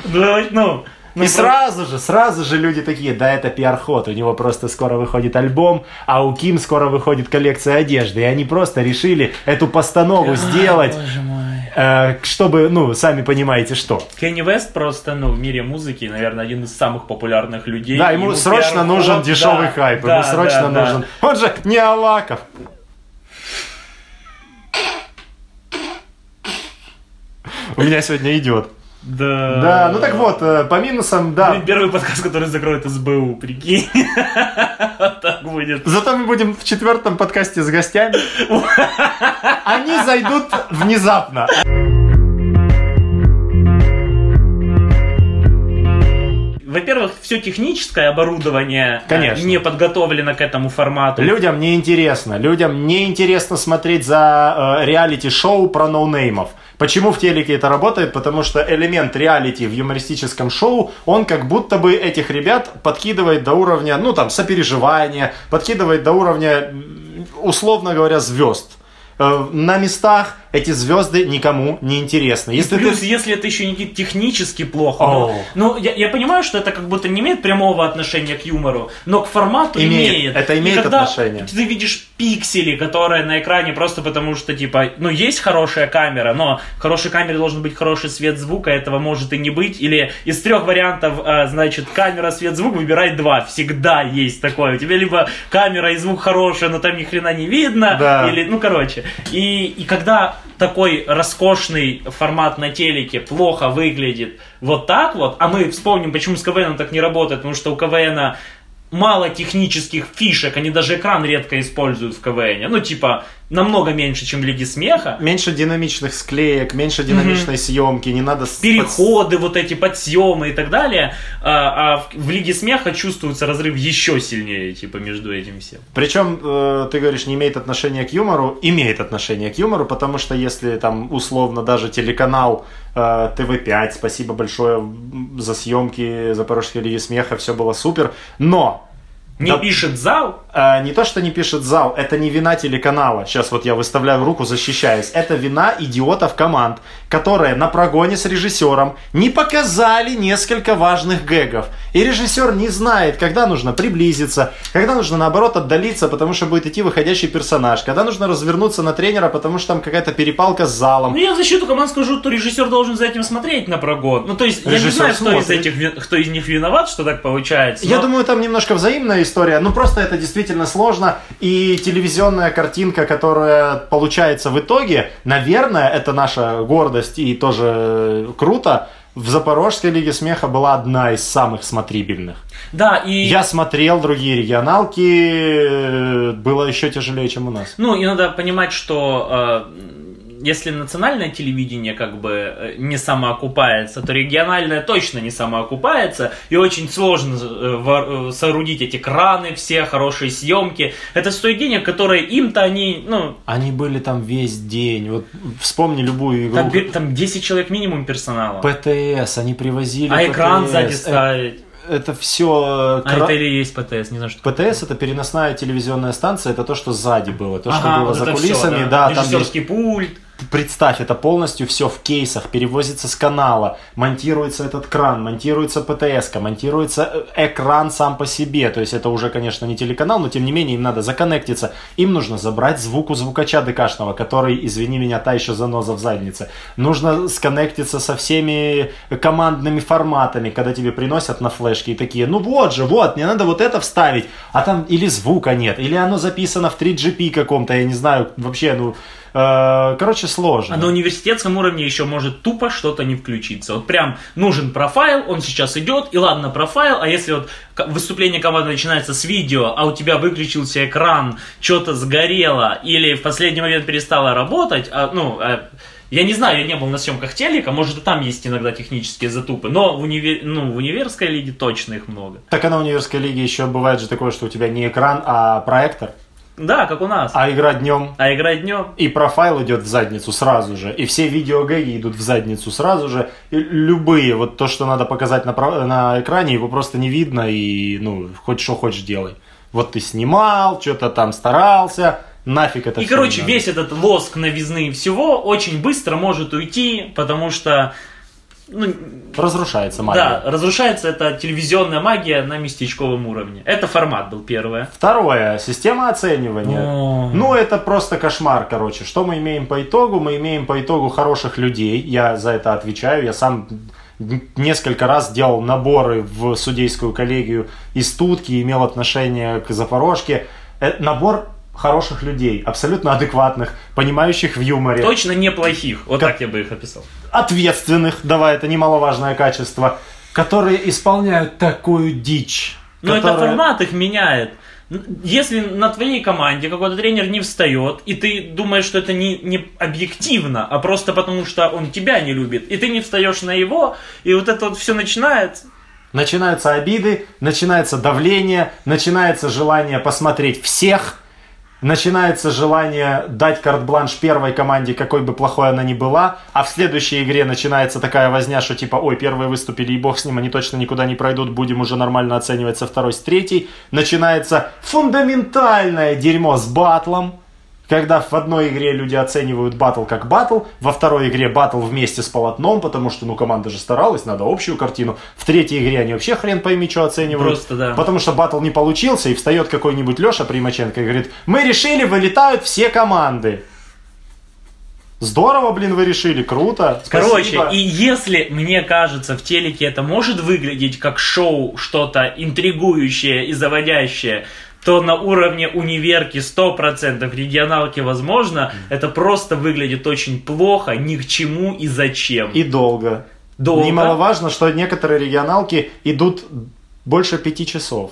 ну... ну, и про- сразу же, сразу же люди такие, да, это пиар-ход, у него просто скоро выходит альбом, а у Ким скоро выходит коллекция одежды, и они просто решили эту постановку сделать, Боже мой. Э, чтобы, ну, сами понимаете, что. Кенни Вест просто, ну, в мире музыки, наверное, один из самых популярных людей. Да, ему срочно нужен дешевый да, хайп, да, ему срочно да, да. нужен. Он же не Аваков. У меня сегодня идет. Да. Да, ну так вот, э, по минусам, да. Блин, первый подкаст, который закроет СБУ, прикинь. Так будет. Зато мы будем в четвертом подкасте с гостями. Они зайдут внезапно. Во-первых, все техническое оборудование э, Конечно. не подготовлено к этому формату. Людям не интересно. Людям не интересно смотреть за э, реалити-шоу про ноунеймов. Почему в телеке это работает? Потому что элемент реалити в юмористическом шоу, он как будто бы этих ребят подкидывает до уровня, ну там, сопереживания, подкидывает до уровня, условно говоря, звезд. Э, На местах эти звезды никому не интересны. Если Плюс, ты... если это еще не технически плохо. О. Ну, ну, я, я понимаю, что это как будто не имеет прямого отношения к юмору, но к формату Имеет. имеет. Это И имеет когда отношение. Ты видишь пиксели, которые на экране просто потому что, типа, ну, есть хорошая камера, но в хорошей камере должен быть хороший свет звука, этого может и не быть. Или из трех вариантов, а, значит, камера, свет, звук, выбирай два. Всегда есть такое. У тебя либо камера и звук хорошие, но там ни хрена не видно, Да. или, ну, короче. И, и когда такой роскошный формат на телеке плохо выглядит вот так вот, а мы вспомним, почему с КВН так не работает, потому что у КВН мало технических фишек, они даже экран редко используют в КВН. Ну, типа, намного меньше, чем в Лиге Смеха. Меньше динамичных склеек, меньше динамичной съемки, не надо... Переходы, вот эти подсъемы и так далее. А, а в, в Лиге Смеха чувствуется разрыв еще сильнее, типа, между этим всем. Причем, э, ты говоришь, не имеет отношения к юмору, имеет отношение к юмору, потому что если там условно даже телеканал э, ТВ5, спасибо большое за съемки Запорожской лиги смеха, все было супер, но Не Да. пишет зал, э, не то, что не пишет зал, это не вина телеканала. Сейчас вот я выставляю руку, защищаясь. Это вина идиотов команд, которые на прогоне с режиссером не показали несколько важных гэгов. И режиссер не знает, когда нужно приблизиться, когда нужно наоборот отдалиться, потому что будет идти выходящий персонаж, когда нужно развернуться на тренера, потому что там какая-то перепалка с залом. Ну, я в защиту команд скажу, что режиссер должен за этим смотреть на прогон. Ну, то есть, я не Режиссер знаю, кто из, этих, кто из них виноват, что так получается. Я но- думаю, там немножко взаимная история. Ну, просто это действительно сложно. И телевизионная картинка, которая получается в итоге, наверное, это наша гордость и тоже круто. В Запорожской лиге смеха была одна из самых смотрибельных. Да, и... Я смотрел другие регионалки, было еще тяжелее, чем у нас. Ну, и надо понимать, что э, если национальное телевидение как бы э, не самоокупается, то региональное точно не самоокупается, и очень сложно э, э, соорудить эти краны, все хорошие съемки. Это стоит денег, которые им-то они, ну, Они были там весь день. Вот вспомни любую игру. там, там 10 человек минимум персонала. ПТС, они привозили а экран ПТС. сзади Э, ставить. Это все... А это или есть ПТС, не знаю, что. ПТС это переносная телевизионная станция, это то, что сзади было, то, что Ага, было вот за кулисами, всё, да, там есть- пульт. Представь, это полностью все в кейсах, перевозится с канала, монтируется этот кран, монтируется ПТС, монтируется э, экран сам по себе, то есть это уже, конечно, не телеканал, но тем не менее им надо законнектиться, им нужно забрать звук у звукача ДКшного, который, извини меня, та еще заноза в заднице, нужно сконнектиться со всеми командными форматами, когда тебе приносят на флешке и такие, ну вот же, вот, мне надо вот это вставить, а там или звука нет, или оно записано в 3GP каком-то, я не знаю, вообще, ну, короче, сложно. А на университетском уровне еще может тупо что-то не включиться. Вот прям нужен профайл, он сейчас идет, и ладно, профайл, а если вот выступление команды начинается с видео, а у тебя выключился экран, что-то сгорело, или в последний момент перестало работать, а, ну, а, я не знаю, я не был на съемках телека, может и там есть иногда технические затупы, но в, универ... ну, в универской лиге точно их много. Так а на универской лиге еще бывает же такое, что у тебя не экран, а проектор, Да, как у нас. а игра днем. А играть днем? И профайл идет в задницу сразу же. И все видеогэги идут в задницу сразу же. И любые, вот то, что надо показать на, на экране, его просто не видно. И, ну, хоть что хочешь делай. Вот ты снимал, что-то там старался, нафиг это И, короче, весь этот лоск новизны и всего очень быстро может уйти, потому что ну, Разрушается магия. да, разрушается эта телевизионная магия на местечковом уровне. Это формат был первое. Второе, система оценивания. О. Ну, это просто кошмар, короче. Что мы имеем по итогу? Мы имеем по итогу хороших людей. Я за это отвечаю. Я сам несколько раз делал наборы в судейскую коллегию из Тутки, имел отношение к Запорожке. Э, Набор хороших людей, абсолютно адекватных, понимающих в юморе. Точно неплохих, вот Как- так я бы их описал. Ответственных, давай, это немаловажное качество, которые исполняют такую дичь. Но это которая- формат их меняет. Если на твоей команде какой-то тренер не встает, и ты думаешь, что это не, не объективно, а просто потому, что он тебя не любит, и ты не встаешь на его, и вот это вот все начинается. Начинаются обиды, начинается давление, начинается желание посмотреть всех, начинается желание дать карт-бланш первой команде, какой бы плохой она ни была, а в следующей игре начинается такая возня, что типа, ой, первые выступили, и бог с ним, они точно никуда не пройдут, будем уже нормально оценивать со второй, с третьей. Начинается фундаментальное дерьмо с батлом, когда в одной игре люди оценивают батл как батл, во второй игре батл вместе с полотном, потому что, ну, команда же старалась, надо общую картину. В третьей игре они вообще хрен пойми, что оценивают. Просто, да. Потому что батл не получился, и встает какой-нибудь Леша Примаченко и говорит, мы решили, вылетают все команды. Здорово, блин, вы решили, круто. Короче, спасибо. и если, мне кажется, в телеке это может выглядеть как шоу, что-то интригующее и заводящее, то на уровне универки 100%, регионалки возможно, это просто выглядит очень плохо, ни к чему и зачем. И долго. Долго. Немаловажно, что некоторые регионалки идут больше пяти часов.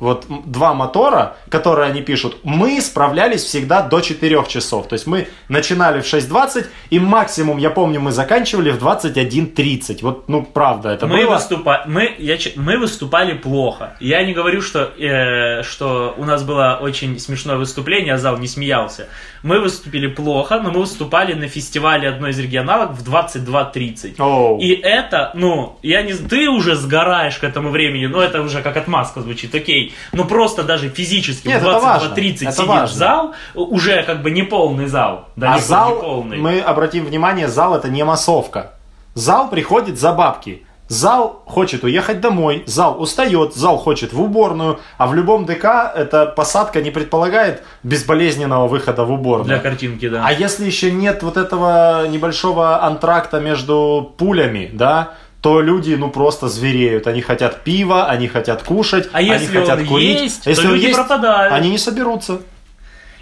Вот два мотора, которые они пишут, мы справлялись всегда до 4 часов. То есть мы начинали в 6.20, и максимум, я помню, мы заканчивали в 21.30. Вот, ну, правда, это мы, было... выступа... мы, я, мы выступали плохо. Я не говорю, что, э, что у нас было очень смешное выступление, а зал не смеялся. Мы выступили плохо, но мы выступали на фестивале одной из регионалок в 22.30. Оу. И это, ну, я не ты уже сгораешь к этому времени, но это уже как отмазка звучит, окей. Ну просто даже физически Нет, в это важно, 22.30 это сидит важно. зал, уже как бы не полный зал. а зал, полный. мы обратим внимание, зал это не массовка. Зал приходит за бабки. Зал хочет уехать домой, зал устает, зал хочет в уборную, а в любом ДК эта посадка не предполагает безболезненного выхода в уборную. Для картинки, да. А если еще нет вот этого небольшого антракта между пулями, да, то люди, ну, просто звереют. Они хотят пива, они хотят кушать, А они если хотят он курить. есть, А если то он люди есть, пропадают. они не соберутся.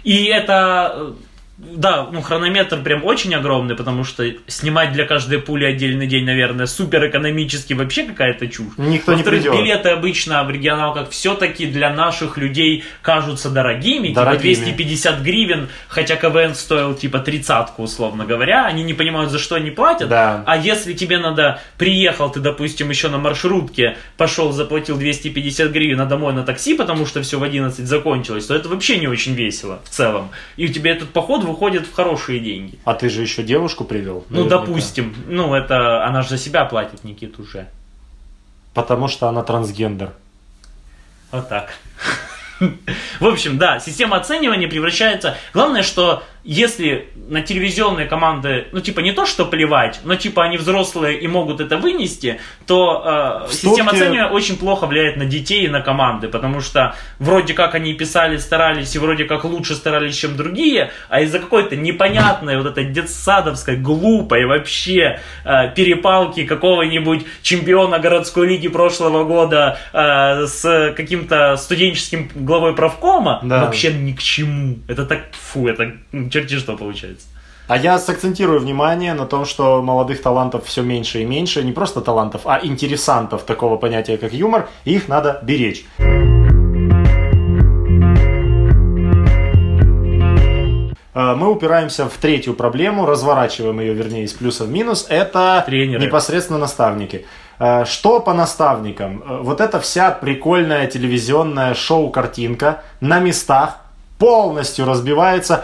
И это, э, да, ну хронометр прям очень огромный, потому что снимать для каждой пули отдельный день, наверное, супер экономически вообще какая-то чушь. Никто не придет. билеты обычно в регионалках все-таки для наших людей кажутся дорогими, Дорогими. типа 250 гривен, хотя КВН стоил типа тридцатку, условно говоря, они не понимают, за что они платят. Да. А если тебе надо, приехал ты, допустим, еще на маршрутке, пошел, заплатил 250 гривен, а домой на такси, потому что все в 11 закончилось, то это вообще не очень весело в целом. И у тебя этот поход выходит в хорошие деньги. А ты же еще девушку привел. Ну, наверняка. допустим, ну, это, она же за себя платит, Никит, уже. Потому что она трансгендер. Вот так. В общем, да, система оценивания превращается... Главное, что если на телевизионные команды, ну, типа, не то, что плевать, но, типа, они взрослые и могут это вынести, то э, система оценивания очень плохо влияет на детей и на команды, потому что вроде как они писали, старались, и вроде как лучше старались, чем другие, а из-за какой-то непонятной вот этой детсадовской, глупой вообще э, перепалки какого-нибудь чемпиона городской лиги прошлого года э, с каким-то студенческим главой правкома, Да. вообще ни к чему. Это так, фу, это черти что получается. А я сакцентирую внимание на том, что молодых талантов все меньше и меньше. Не просто талантов, а интересантов такого понятия, как юмор. И их надо беречь. Э, Мы упираемся в третью проблему, разворачиваем ее, вернее, из плюса в минус. Это Тренеры. непосредственно наставники. Э, Что по наставникам? Э, Вот эта вся прикольная телевизионная шоу-картинка на местах полностью разбивается.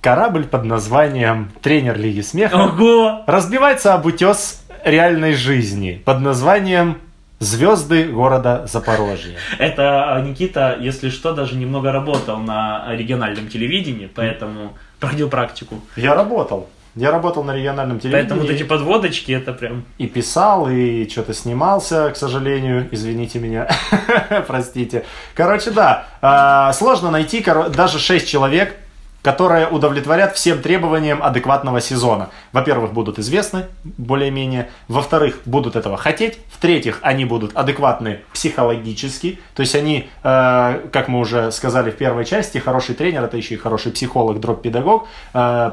Корабль под названием «Тренер Лиги Смеха» Ого! разбивается об утес реальной жизни под названием «Звезды города Запорожье». Это а, Никита, если что, даже немного работал на региональном телевидении, поэтому проходил практику. Я работал. Я работал на региональном телевидении. Поэтому вот эти подводочки, это прям... И писал, и что-то снимался, к сожалению. Извините меня. Простите. Короче, да. э, Сложно найти даже 6 человек, которые удовлетворят всем требованиям адекватного сезона. Во-первых, будут известны более-менее. Во-вторых, будут этого хотеть. В-третьих, они будут адекватны психологически. То есть они, э, как мы уже сказали в первой части, хороший тренер, это еще и хороший психолог, дроп-педагог. Э,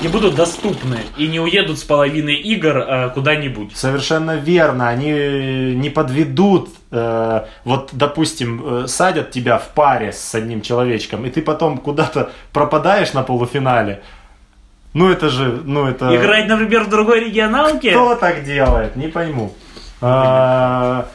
и будут доступны и не уедут с половины игр э, куда-нибудь. Совершенно верно. Они не подведут. Э, вот, допустим, э, садят тебя в паре с одним человечком, и ты потом куда-то пропадаешь на полуфинале. Ну это же, ну это... Играть, например, в другой регионалке? Кто так делает? Не пойму. А,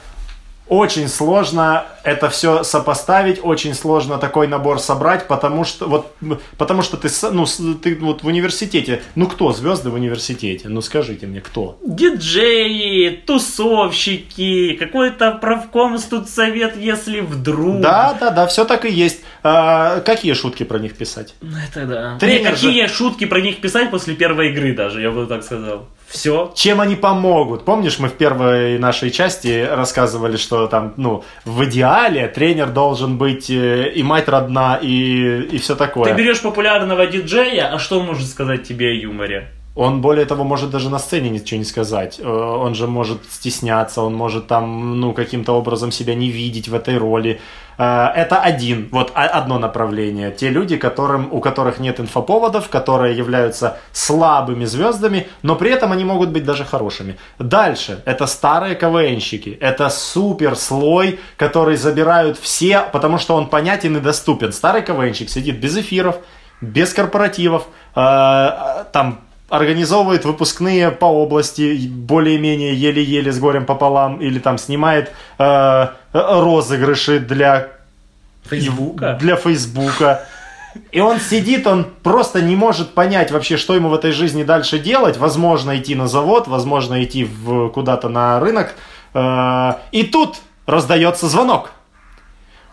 очень сложно это все сопоставить, очень сложно такой набор собрать, потому что вот потому что ты ну ты вот в университете, ну кто звезды в университете? Ну скажите мне, кто? Диджеи, тусовщики, какой-то правком студсовет, если вдруг. Да, да, да, все так и есть. А, какие шутки про них писать? Ну, это да. Тренер какие же... шутки про них писать после первой игры даже, я бы так сказал. Все. Чем они помогут? Помнишь, мы в первой нашей части рассказывали, что там, ну, в идеале тренер должен быть э, и мать родна, и, и все такое. Ты берешь популярного диджея, а что он может сказать тебе о юморе? Он, более того, может даже на сцене ничего не сказать. Э, он же может стесняться, он может там, ну, каким-то образом себя не видеть в этой роли. Э, это один, вот одно направление. Те люди, которым, у которых нет инфоповодов, которые являются слабыми звездами, но при этом они могут быть даже хорошими. Дальше, это старые КВНщики. Это супер слой, который забирают все, потому что он понятен и доступен. Старый КВНщик сидит без эфиров, без корпоративов, э, там организовывает выпускные по области, более-менее еле-еле с горем пополам, или там снимает э, розыгрыши для Фейсбука. Для Фейсбука. И он сидит, он просто не может понять вообще, что ему в этой жизни дальше делать. Возможно, идти на завод, возможно, идти в, куда-то на рынок. Э, и тут раздается звонок.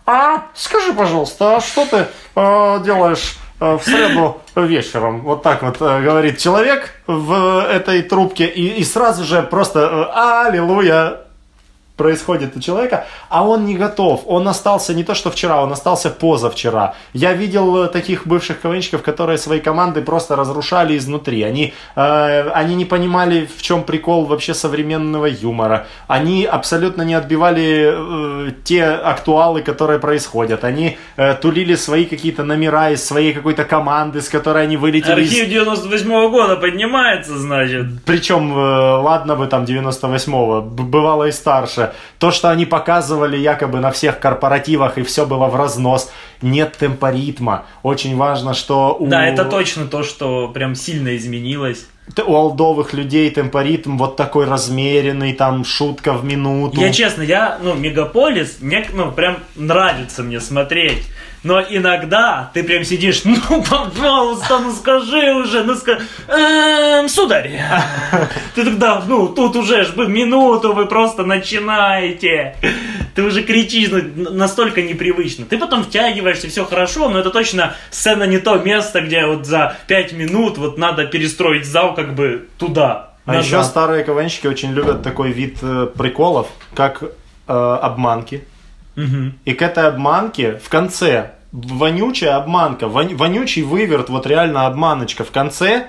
А, скажи, пожалуйста, а что ты э, делаешь в среду вечером. Вот так вот э, говорит человек в этой трубке. И, и сразу же просто э, «Аллилуйя!» Происходит у человека, а он не готов. Он остался не то, что вчера, он остался позавчера. Я видел таких бывших КВНщиков, которые свои команды просто разрушали изнутри. Они, э, они не понимали, в чем прикол вообще современного юмора. Они абсолютно не отбивали э, те актуалы, которые происходят. Они э, тулили свои какие-то номера из своей какой-то команды, с которой они вылетели. Архив 98-го года поднимается, значит. Причем, э, ладно бы там 98-го, бывало и старше то, что они показывали якобы на всех корпоративах и все было в разнос, нет темпоритма. Очень важно, что у... Да, это точно то, что прям сильно изменилось у олдовых людей темпоритм вот такой размеренный, там шутка в минуту. Я честно, я, ну, Мегаполис, мне, ну, прям нравится мне смотреть. Но иногда ты прям сидишь, ну, пожалуйста, ну скажи уже, ну скажи, эм, сударь. Ты тогда, ну, тут уже ж минуту вы просто начинаете. Ты уже кричишь, ну, настолько непривычно. Ты потом втягиваешься, все хорошо, но это точно сцена не то место, где вот за пять минут вот надо перестроить зал как бы туда. А назад. еще старые КВНщики очень любят такой вид э, приколов, как э, обманки. Угу. И к этой обманке в конце вонючая обманка, вон, вонючий выверт, вот реально обманочка в конце.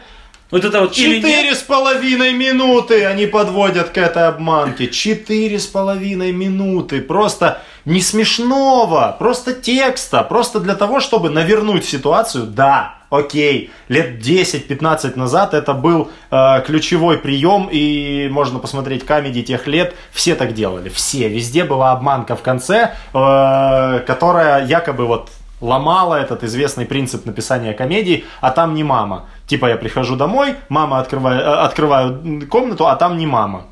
Вот это вот четыре с половиной минуты они подводят к этой обманке. Четыре с половиной минуты. Просто не смешного, просто текста, просто для того, чтобы навернуть ситуацию. Да, окей, лет 10-15 назад это был э, ключевой прием, и можно посмотреть камеди тех лет, все так делали, все, везде была обманка в конце, э, которая якобы вот ломала этот известный принцип написания комедий, а там не мама. Типа я прихожу домой, мама открывает, э, открываю комнату, а там не мама.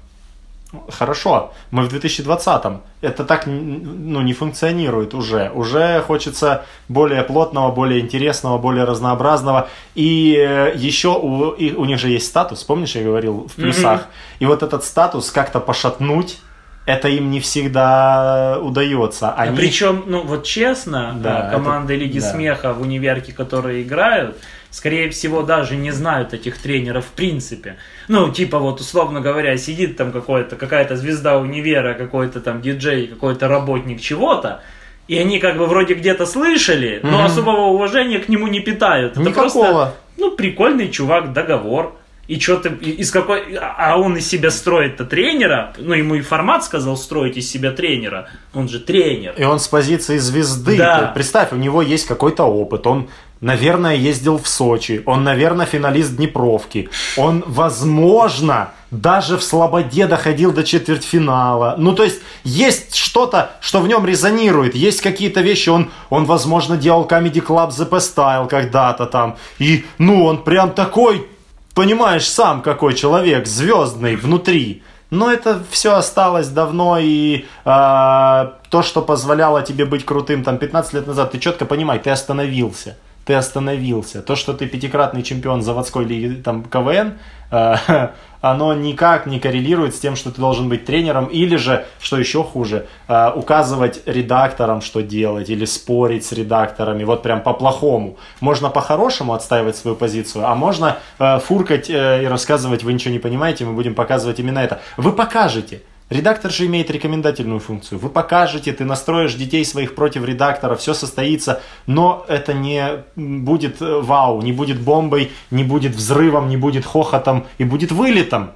Хорошо, мы в 2020-м. Это так ну, не функционирует уже. Уже хочется более плотного, более интересного, более разнообразного. И э, еще у, и у них же есть статус, помнишь, я говорил в плюсах. Mm-hmm. И вот этот статус как-то пошатнуть это им не всегда удается. Они... А причем, ну вот честно, да, э, команды это... Лиги да. Смеха в универке, которые играют, скорее всего, даже не знают этих тренеров в принципе. Ну, типа вот, условно говоря, сидит там какой-то, какая-то звезда универа, какой-то там диджей, какой-то работник чего-то, и они как бы вроде где-то слышали, но Мгм. особого уважения к нему не питают. Это Никакого. просто, ну, прикольный чувак, договор. И что ты, из какой, а он из себя строит-то тренера, ну, ему и формат сказал строить из себя тренера, он же тренер. И он с позиции звезды. Да. Представь, у него есть какой-то опыт. Он, наверное, ездил в Сочи. Он, наверное, финалист Днепровки. Он, возможно, даже в Слободе доходил до четвертьфинала. Ну, то есть, есть что-то, что в нем резонирует. Есть какие-то вещи. Он, он возможно, делал Comedy Club Best Style когда-то там. И, ну, он прям такой, понимаешь, сам какой человек, звездный внутри. Но это все осталось давно, и а, то, что позволяло тебе быть крутым там 15 лет назад, ты четко понимай, ты остановился. Ты остановился. То, что ты пятикратный чемпион заводской лиги там, КВН, а, оно никак не коррелирует с тем, что ты должен быть тренером, или же, что еще хуже, а, указывать редакторам, что делать, или спорить с редакторами, вот прям по-плохому. Можно по-хорошему отстаивать свою позицию, а можно э, фуркать э, и рассказывать, вы ничего не понимаете, мы будем показывать именно это. Вы покажете. Редактор же имеет рекомендательную функцию. Вы покажете, ты настроишь детей своих против редактора, все состоится, но это не будет э, вау, не будет бомбой, не будет взрывом, не будет хохотом и будет вылетом.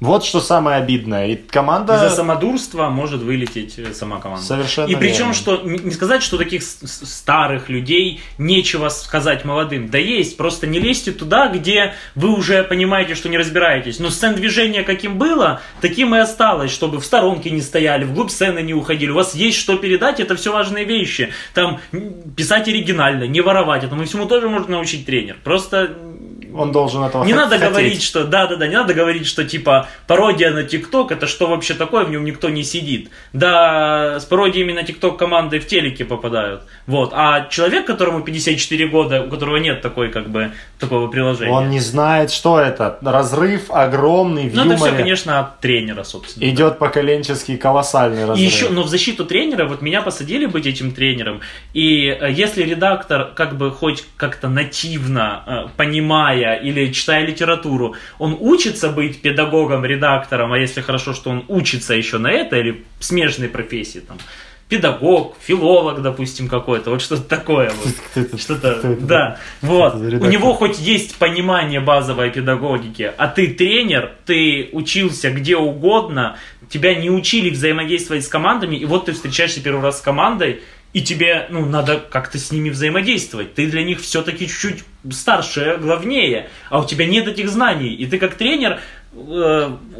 Вот что самое обидное. И команда... Из-за самодурства может вылететь э, сама команда. Совершенно И причем, верно. что не сказать, что таких старых людей нечего сказать молодым. Да есть, просто не лезьте туда, где вы уже понимаете, что не разбираетесь. Но сцен движения каким было, таким и осталось, чтобы в сторонке не стояли, вглубь сцены не уходили. У вас есть что передать, это все важные вещи. Там писать оригинально, не воровать. Этому всему тоже может научить тренер. Просто Он должен этого не надо хотеть. говорить, что да, да, да, не надо говорить, что типа пародия на ТикТок это что вообще такое, в нем никто не сидит. Да, с пародиями на ТикТок команды в телеке попадают. Вот. А человек, которому 54 года, у которого нет такой, как бы, такого приложения. Он не знает, что это. Разрыв огромный в ну, это все, конечно, от тренера, собственно. Идет поколенческий колоссальный И разрыв. еще, но в защиту тренера, вот меня посадили быть этим тренером, и э, если редактор как бы хоть как-то нативно, э, понимая или читая литературу, он учится быть педагогом, редактором, а если хорошо, что он учится еще на это, или смежной профессии, там, педагог, филолог, допустим, какой-то, вот что-то такое вот. Что-то, да, вот. У него хоть есть понимание базовой педагогики, а ты тренер, ты учился где угодно, тебя не учили взаимодействовать с командами, и вот ты встречаешься первый раз с командой, и тебе, ну, надо как-то с ними взаимодействовать. Ты для них все-таки чуть-чуть старше, главнее, а у тебя нет этих знаний. И ты как тренер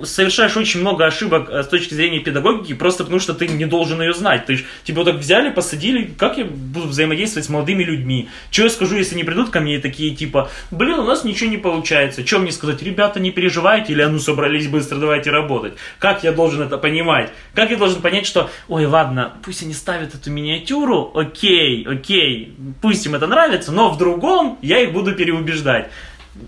совершаешь очень много ошибок э, с точки зрения педагогики, просто потому что ты не должен ее знать. Ты ж, типа, вот так взяли, посадили, как я буду взаимодействовать с молодыми людьми? Что я скажу, если они придут ко мне и такие, типа, блин, у нас ничего не получается. Что мне сказать? Ребята, не переживайте, или, а ну, собрались быстро, давайте работать. Как я должен это понимать? Как я должен понять, что, ой, ладно, пусть они ставят эту миниатюру, окей, окей, пусть им это нравится, но в другом я их буду переубеждать.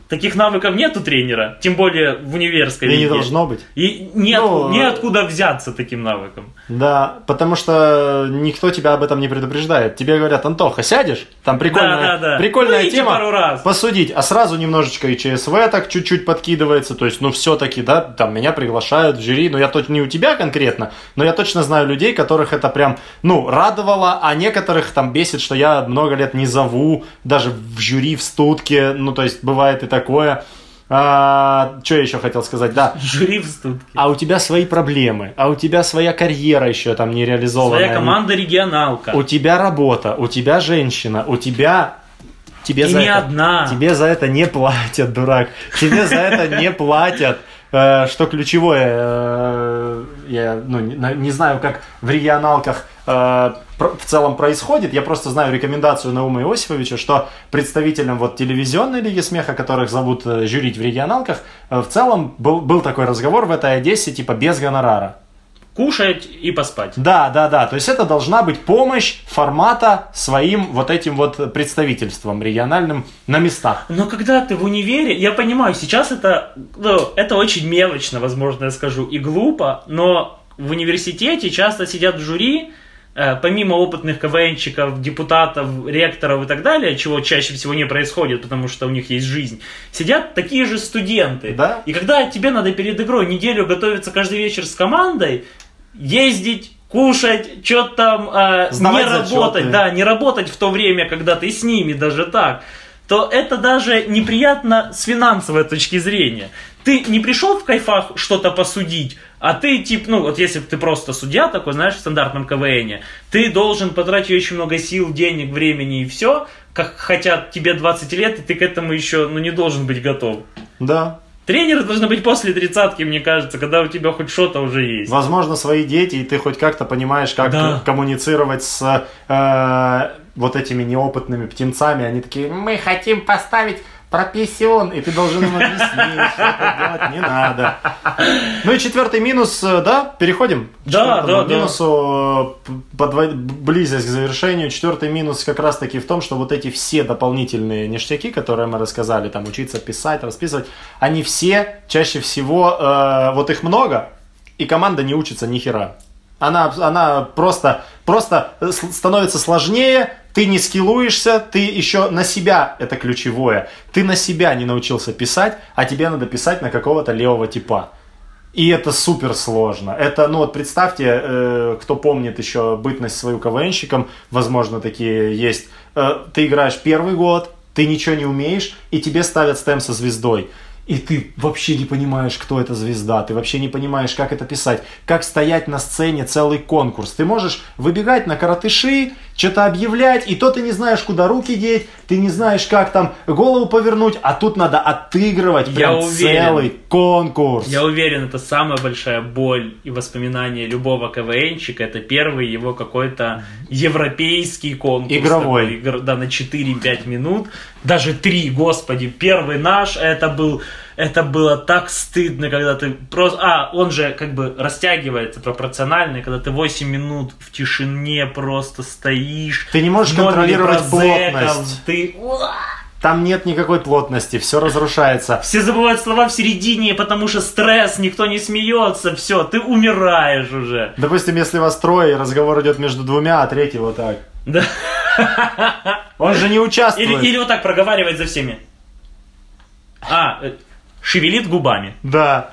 Таких навыков нет у тренера, тем более в универской И не лиге. должно быть. И нет, Ну, неоткуда взяться таким навыком. Да, потому что никто тебя об этом не предупреждает. Тебе говорят, Антоха, сядешь? Там прикольная, Да, да, да. прикольная Выйди тема. пару раз. Посудить. А сразу немножечко и ЧСВ так чуть-чуть подкидывается. То есть, ну, все-таки, да, там меня приглашают в жюри. Ну, я точно не у тебя конкретно, но я точно знаю людей, которых это прям, ну, радовало, а некоторых там бесит, что я много лет не зову, даже в жюри, в студке. Ну, то есть, бывает и такое. А, что я еще хотел сказать? Да, Жюри в студке. а у тебя свои проблемы, а у тебя своя карьера еще там не реализованная. Своя команда регионалка. У тебя работа, у тебя женщина, у тебя... Тебе И за не это, одна. Тебе за это не платят, дурак. Тебе за это не платят. Э, Что ключевое, э, я ну, не знаю, как в регионалках э, в целом происходит. Я просто знаю рекомендацию Наума Иосифовича, что представителям вот телевизионной лиги смеха, которых зовут э, жюрить в регионалках, э, в целом был, был такой разговор в этой Одессе, типа без гонорара. Кушать и поспать. Да, да, да. То есть это должна быть помощь формата своим вот этим вот представительством региональным на местах. Но когда ты в универе, я понимаю, сейчас это, ну, это очень мелочно, возможно, я скажу, и глупо, но в университете часто сидят в жюри, помимо опытных КВНщиков, депутатов, ректоров и так далее, чего чаще всего не происходит, потому что у них есть жизнь, сидят такие же студенты. Да. И когда тебе надо перед игрой неделю готовиться каждый вечер с командой, ездить, кушать, что-то там э, не работать, зачеты. да, не работать в то время, когда ты с ними, даже так, то это даже неприятно с финансовой точки зрения. Ты не пришел в кайфах что-то посудить, а ты, тип, ну, вот если бы ты просто судья такой, знаешь, в стандартном КВН, ты должен потратить очень много сил, денег, времени и все, как хотят тебе 20 лет, и ты к этому еще, ну, не должен быть готов. Да. Тренеры должны быть после тридцатки, мне кажется, когда у тебя хоть что-то уже есть. Возможно, свои дети, и ты хоть как-то понимаешь, как Да. коммуницировать с э, вот этими неопытными птенцами. Они такие, мы хотим поставить прописион, и ты должен им объяснить, что делать не надо. Ну и четвертый минус, э, да, переходим Да, да, да. минусу, э, подво- близясь к завершению. Четвертый минус как раз-таки в том, что вот эти все дополнительные ништяки, которые мы рассказали, там учиться писать, расписывать, они все чаще всего, э, вот их много, и команда не учится ни хера. Она, она просто, просто с- становится сложнее, ты не скиллуешься, ты еще на себя, это ключевое, ты на себя не научился писать, а тебе надо писать на какого-то левого типа. И это супер сложно. Это, ну вот представьте, э, кто помнит еще бытность свою КВНщиком, возможно, такие есть. Э, ты играешь первый год, ты ничего не умеешь, и тебе ставят стем со звездой. И ты вообще не понимаешь, кто эта звезда, ты вообще не понимаешь, как это писать, как стоять на сцене целый конкурс. Ты можешь выбегать на коротыши, что-то объявлять, и то ты не знаешь, куда руки деть, ты не знаешь, как там голову повернуть, а тут надо отыгрывать Я прям уверен. целый конкурс. Я уверен, это самая большая боль и воспоминание любого КВНщика. Это первый его какой-то европейский конкурс. Игровой. такой, да, на 4-5 минут. Даже 3, господи. Первый наш, это был... Это было так стыдно, когда ты просто... А, он же как бы растягивается пропорционально, и когда ты 8 минут в тишине просто стоишь. Ты не можешь контролировать плотность. Ты... Там нет никакой плотности, все разрушается. Все забывают слова в середине, потому что стресс, никто не смеется, все, ты умираешь уже. Допустим, если вас трое, разговор идет между двумя, а третий вот так. Да. Он же не участвует. Или, или вот так проговаривать за всеми. А, э, шевелит губами. Да.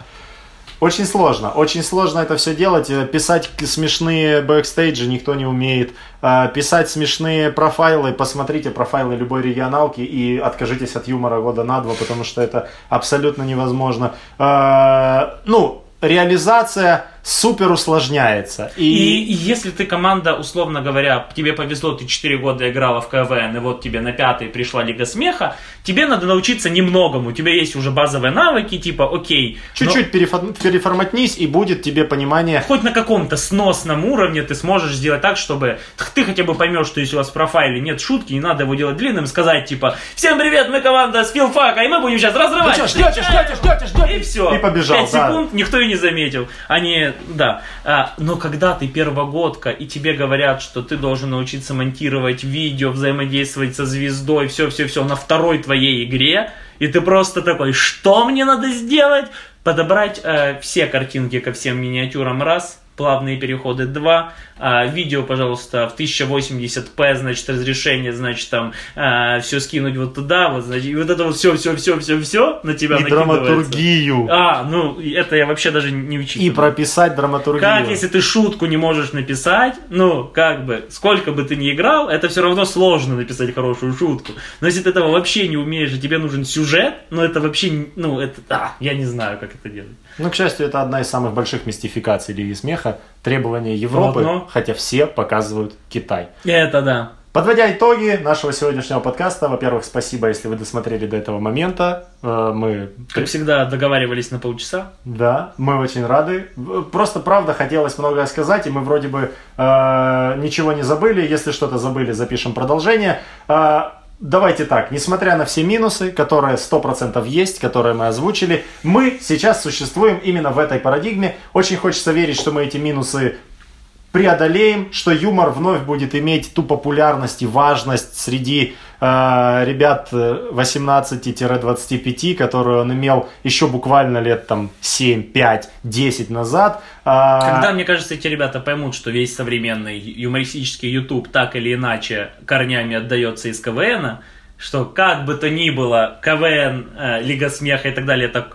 Очень сложно, очень сложно это все делать. Э, Писать смешные бэкстейджи никто не умеет. Э, Писать смешные профайлы, посмотрите профайлы любой регионалки и откажитесь от юмора года на два, потому что это абсолютно невозможно. Э, Ну, реализация супер усложняется. И, и если ты команда, условно говоря, тебе повезло, ты 4 года играла в КВН, и вот тебе на пятый пришла Лига Смеха, тебе надо научиться немногому. У тебя есть уже базовые навыки, типа, окей, но- Чуть-чуть перефор- переформатнись, и будет тебе понимание. хоть на каком-то сносном уровне ты сможешь сделать так, чтобы ты хотя бы поймешь, что если у вас в профайле нет шутки, не надо его делать длинным, сказать типа «Всем привет, мы команда с филфака, и мы будем сейчас разрывать!» Вы чё, ждёте, ждёте, ждёте, ждёте? И все. И побежал, 5 да. секунд, никто и не заметил. Они, да. А, но когда ты первогодка, и тебе говорят, что ты должен научиться монтировать видео, взаимодействовать со звездой, все-все-все на второй твоей игре, и ты просто такой, что мне надо сделать? Подобрать э, все картинки ко всем миниатюрам раз, плавные переходы 2, видео, пожалуйста, в 1080p, значит, разрешение, значит, там, все скинуть вот туда, вот, значит, и вот это вот все, все, все, все, все на тебя И драматургию. А, ну, это я вообще даже не учитываю. И прописать драматургию. Как, если ты шутку не можешь написать, ну, как бы, сколько бы ты ни играл, это все равно сложно написать хорошую шутку. Но если ты этого вообще не умеешь, и тебе нужен сюжет, ну, это вообще, ну, это, а, я не знаю, как это делать. Ну, к счастью, это одна из самых больших мистификаций Лиги Смеха. Требования Европы, Одно. хотя все показывают Китай. Это да. Подводя итоги нашего сегодняшнего подкаста, во-первых, спасибо, если вы досмотрели до этого момента. Э, Мы, Как всегда, договаривались на полчаса. да, мы очень рады. В- Просто, правда, хотелось многое сказать, и мы вроде бы э, ничего не забыли. Если что-то забыли, запишем продолжение. Э, Давайте так, несмотря на все минусы, которые 100% есть, которые мы озвучили, мы сейчас существуем именно в этой парадигме. Очень хочется верить, что мы эти минусы преодолеем, что юмор вновь будет иметь ту популярность и важность среди э, ребят э, 18-25, которую он имел еще буквально лет там 7, 5, 10 назад. А, Когда, мне кажется, эти ребята поймут, что весь современный юмористический YouTube так или иначе корнями отдается из КВН, что как бы то ни было, КВН, э, Лига Смеха и так далее, это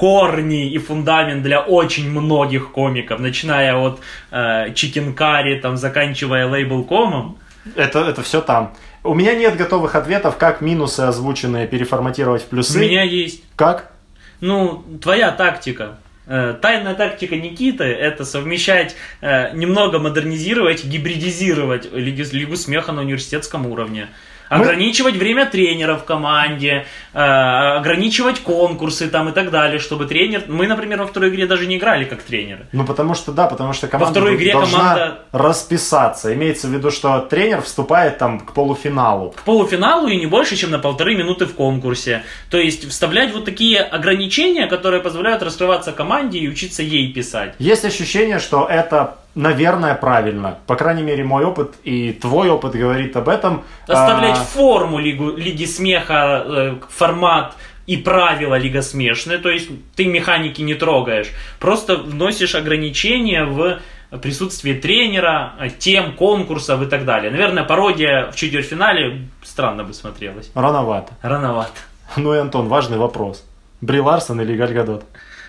корни и фундамент для очень многих комиков, начиная от э, Чикенкари, там, заканчивая лейбл.комом. Это, это все там. У меня нет готовых ответов, как минусы озвученные переформатировать в плюсы. У меня есть. Как? Ну, твоя тактика. Э, Тайная тактика Никиты – это совмещать, э, немного модернизировать, гибридизировать Лигу, Лигу смеха на университетском уровне. Ограничивать время тренера в команде, э, ограничивать конкурсы там и так далее, чтобы тренер... Мы, например, во второй игре даже не играли как тренеры. Ну, потому что, да, потому что команда второй игре должна команда- расписаться. Имеется в виду, что тренер вступает там к полуфиналу. К полуфиналу и не больше, чем на полторы минуты в конкурсе. То есть вставлять вот такие ограничения, которые позволяют раскрываться команде и учиться ей писать. Есть ощущение, что это, наверное, правильно. По крайней мере, мой опыт и твой опыт говорит об этом. Оставлять А, форму Лигу, Лиги Смеха, э, формат и правила Лига Смешная, то есть ты механики не трогаешь, просто вносишь ограничения в присутствие тренера, тем, конкурсов и так далее. Наверное, пародия в четвертьфинале странно бы смотрелась. Рановато. Рановато. Ну и, Антон, важный вопрос. Бри Ларсон или Галь Гадот?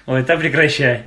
Ой, это прекращай.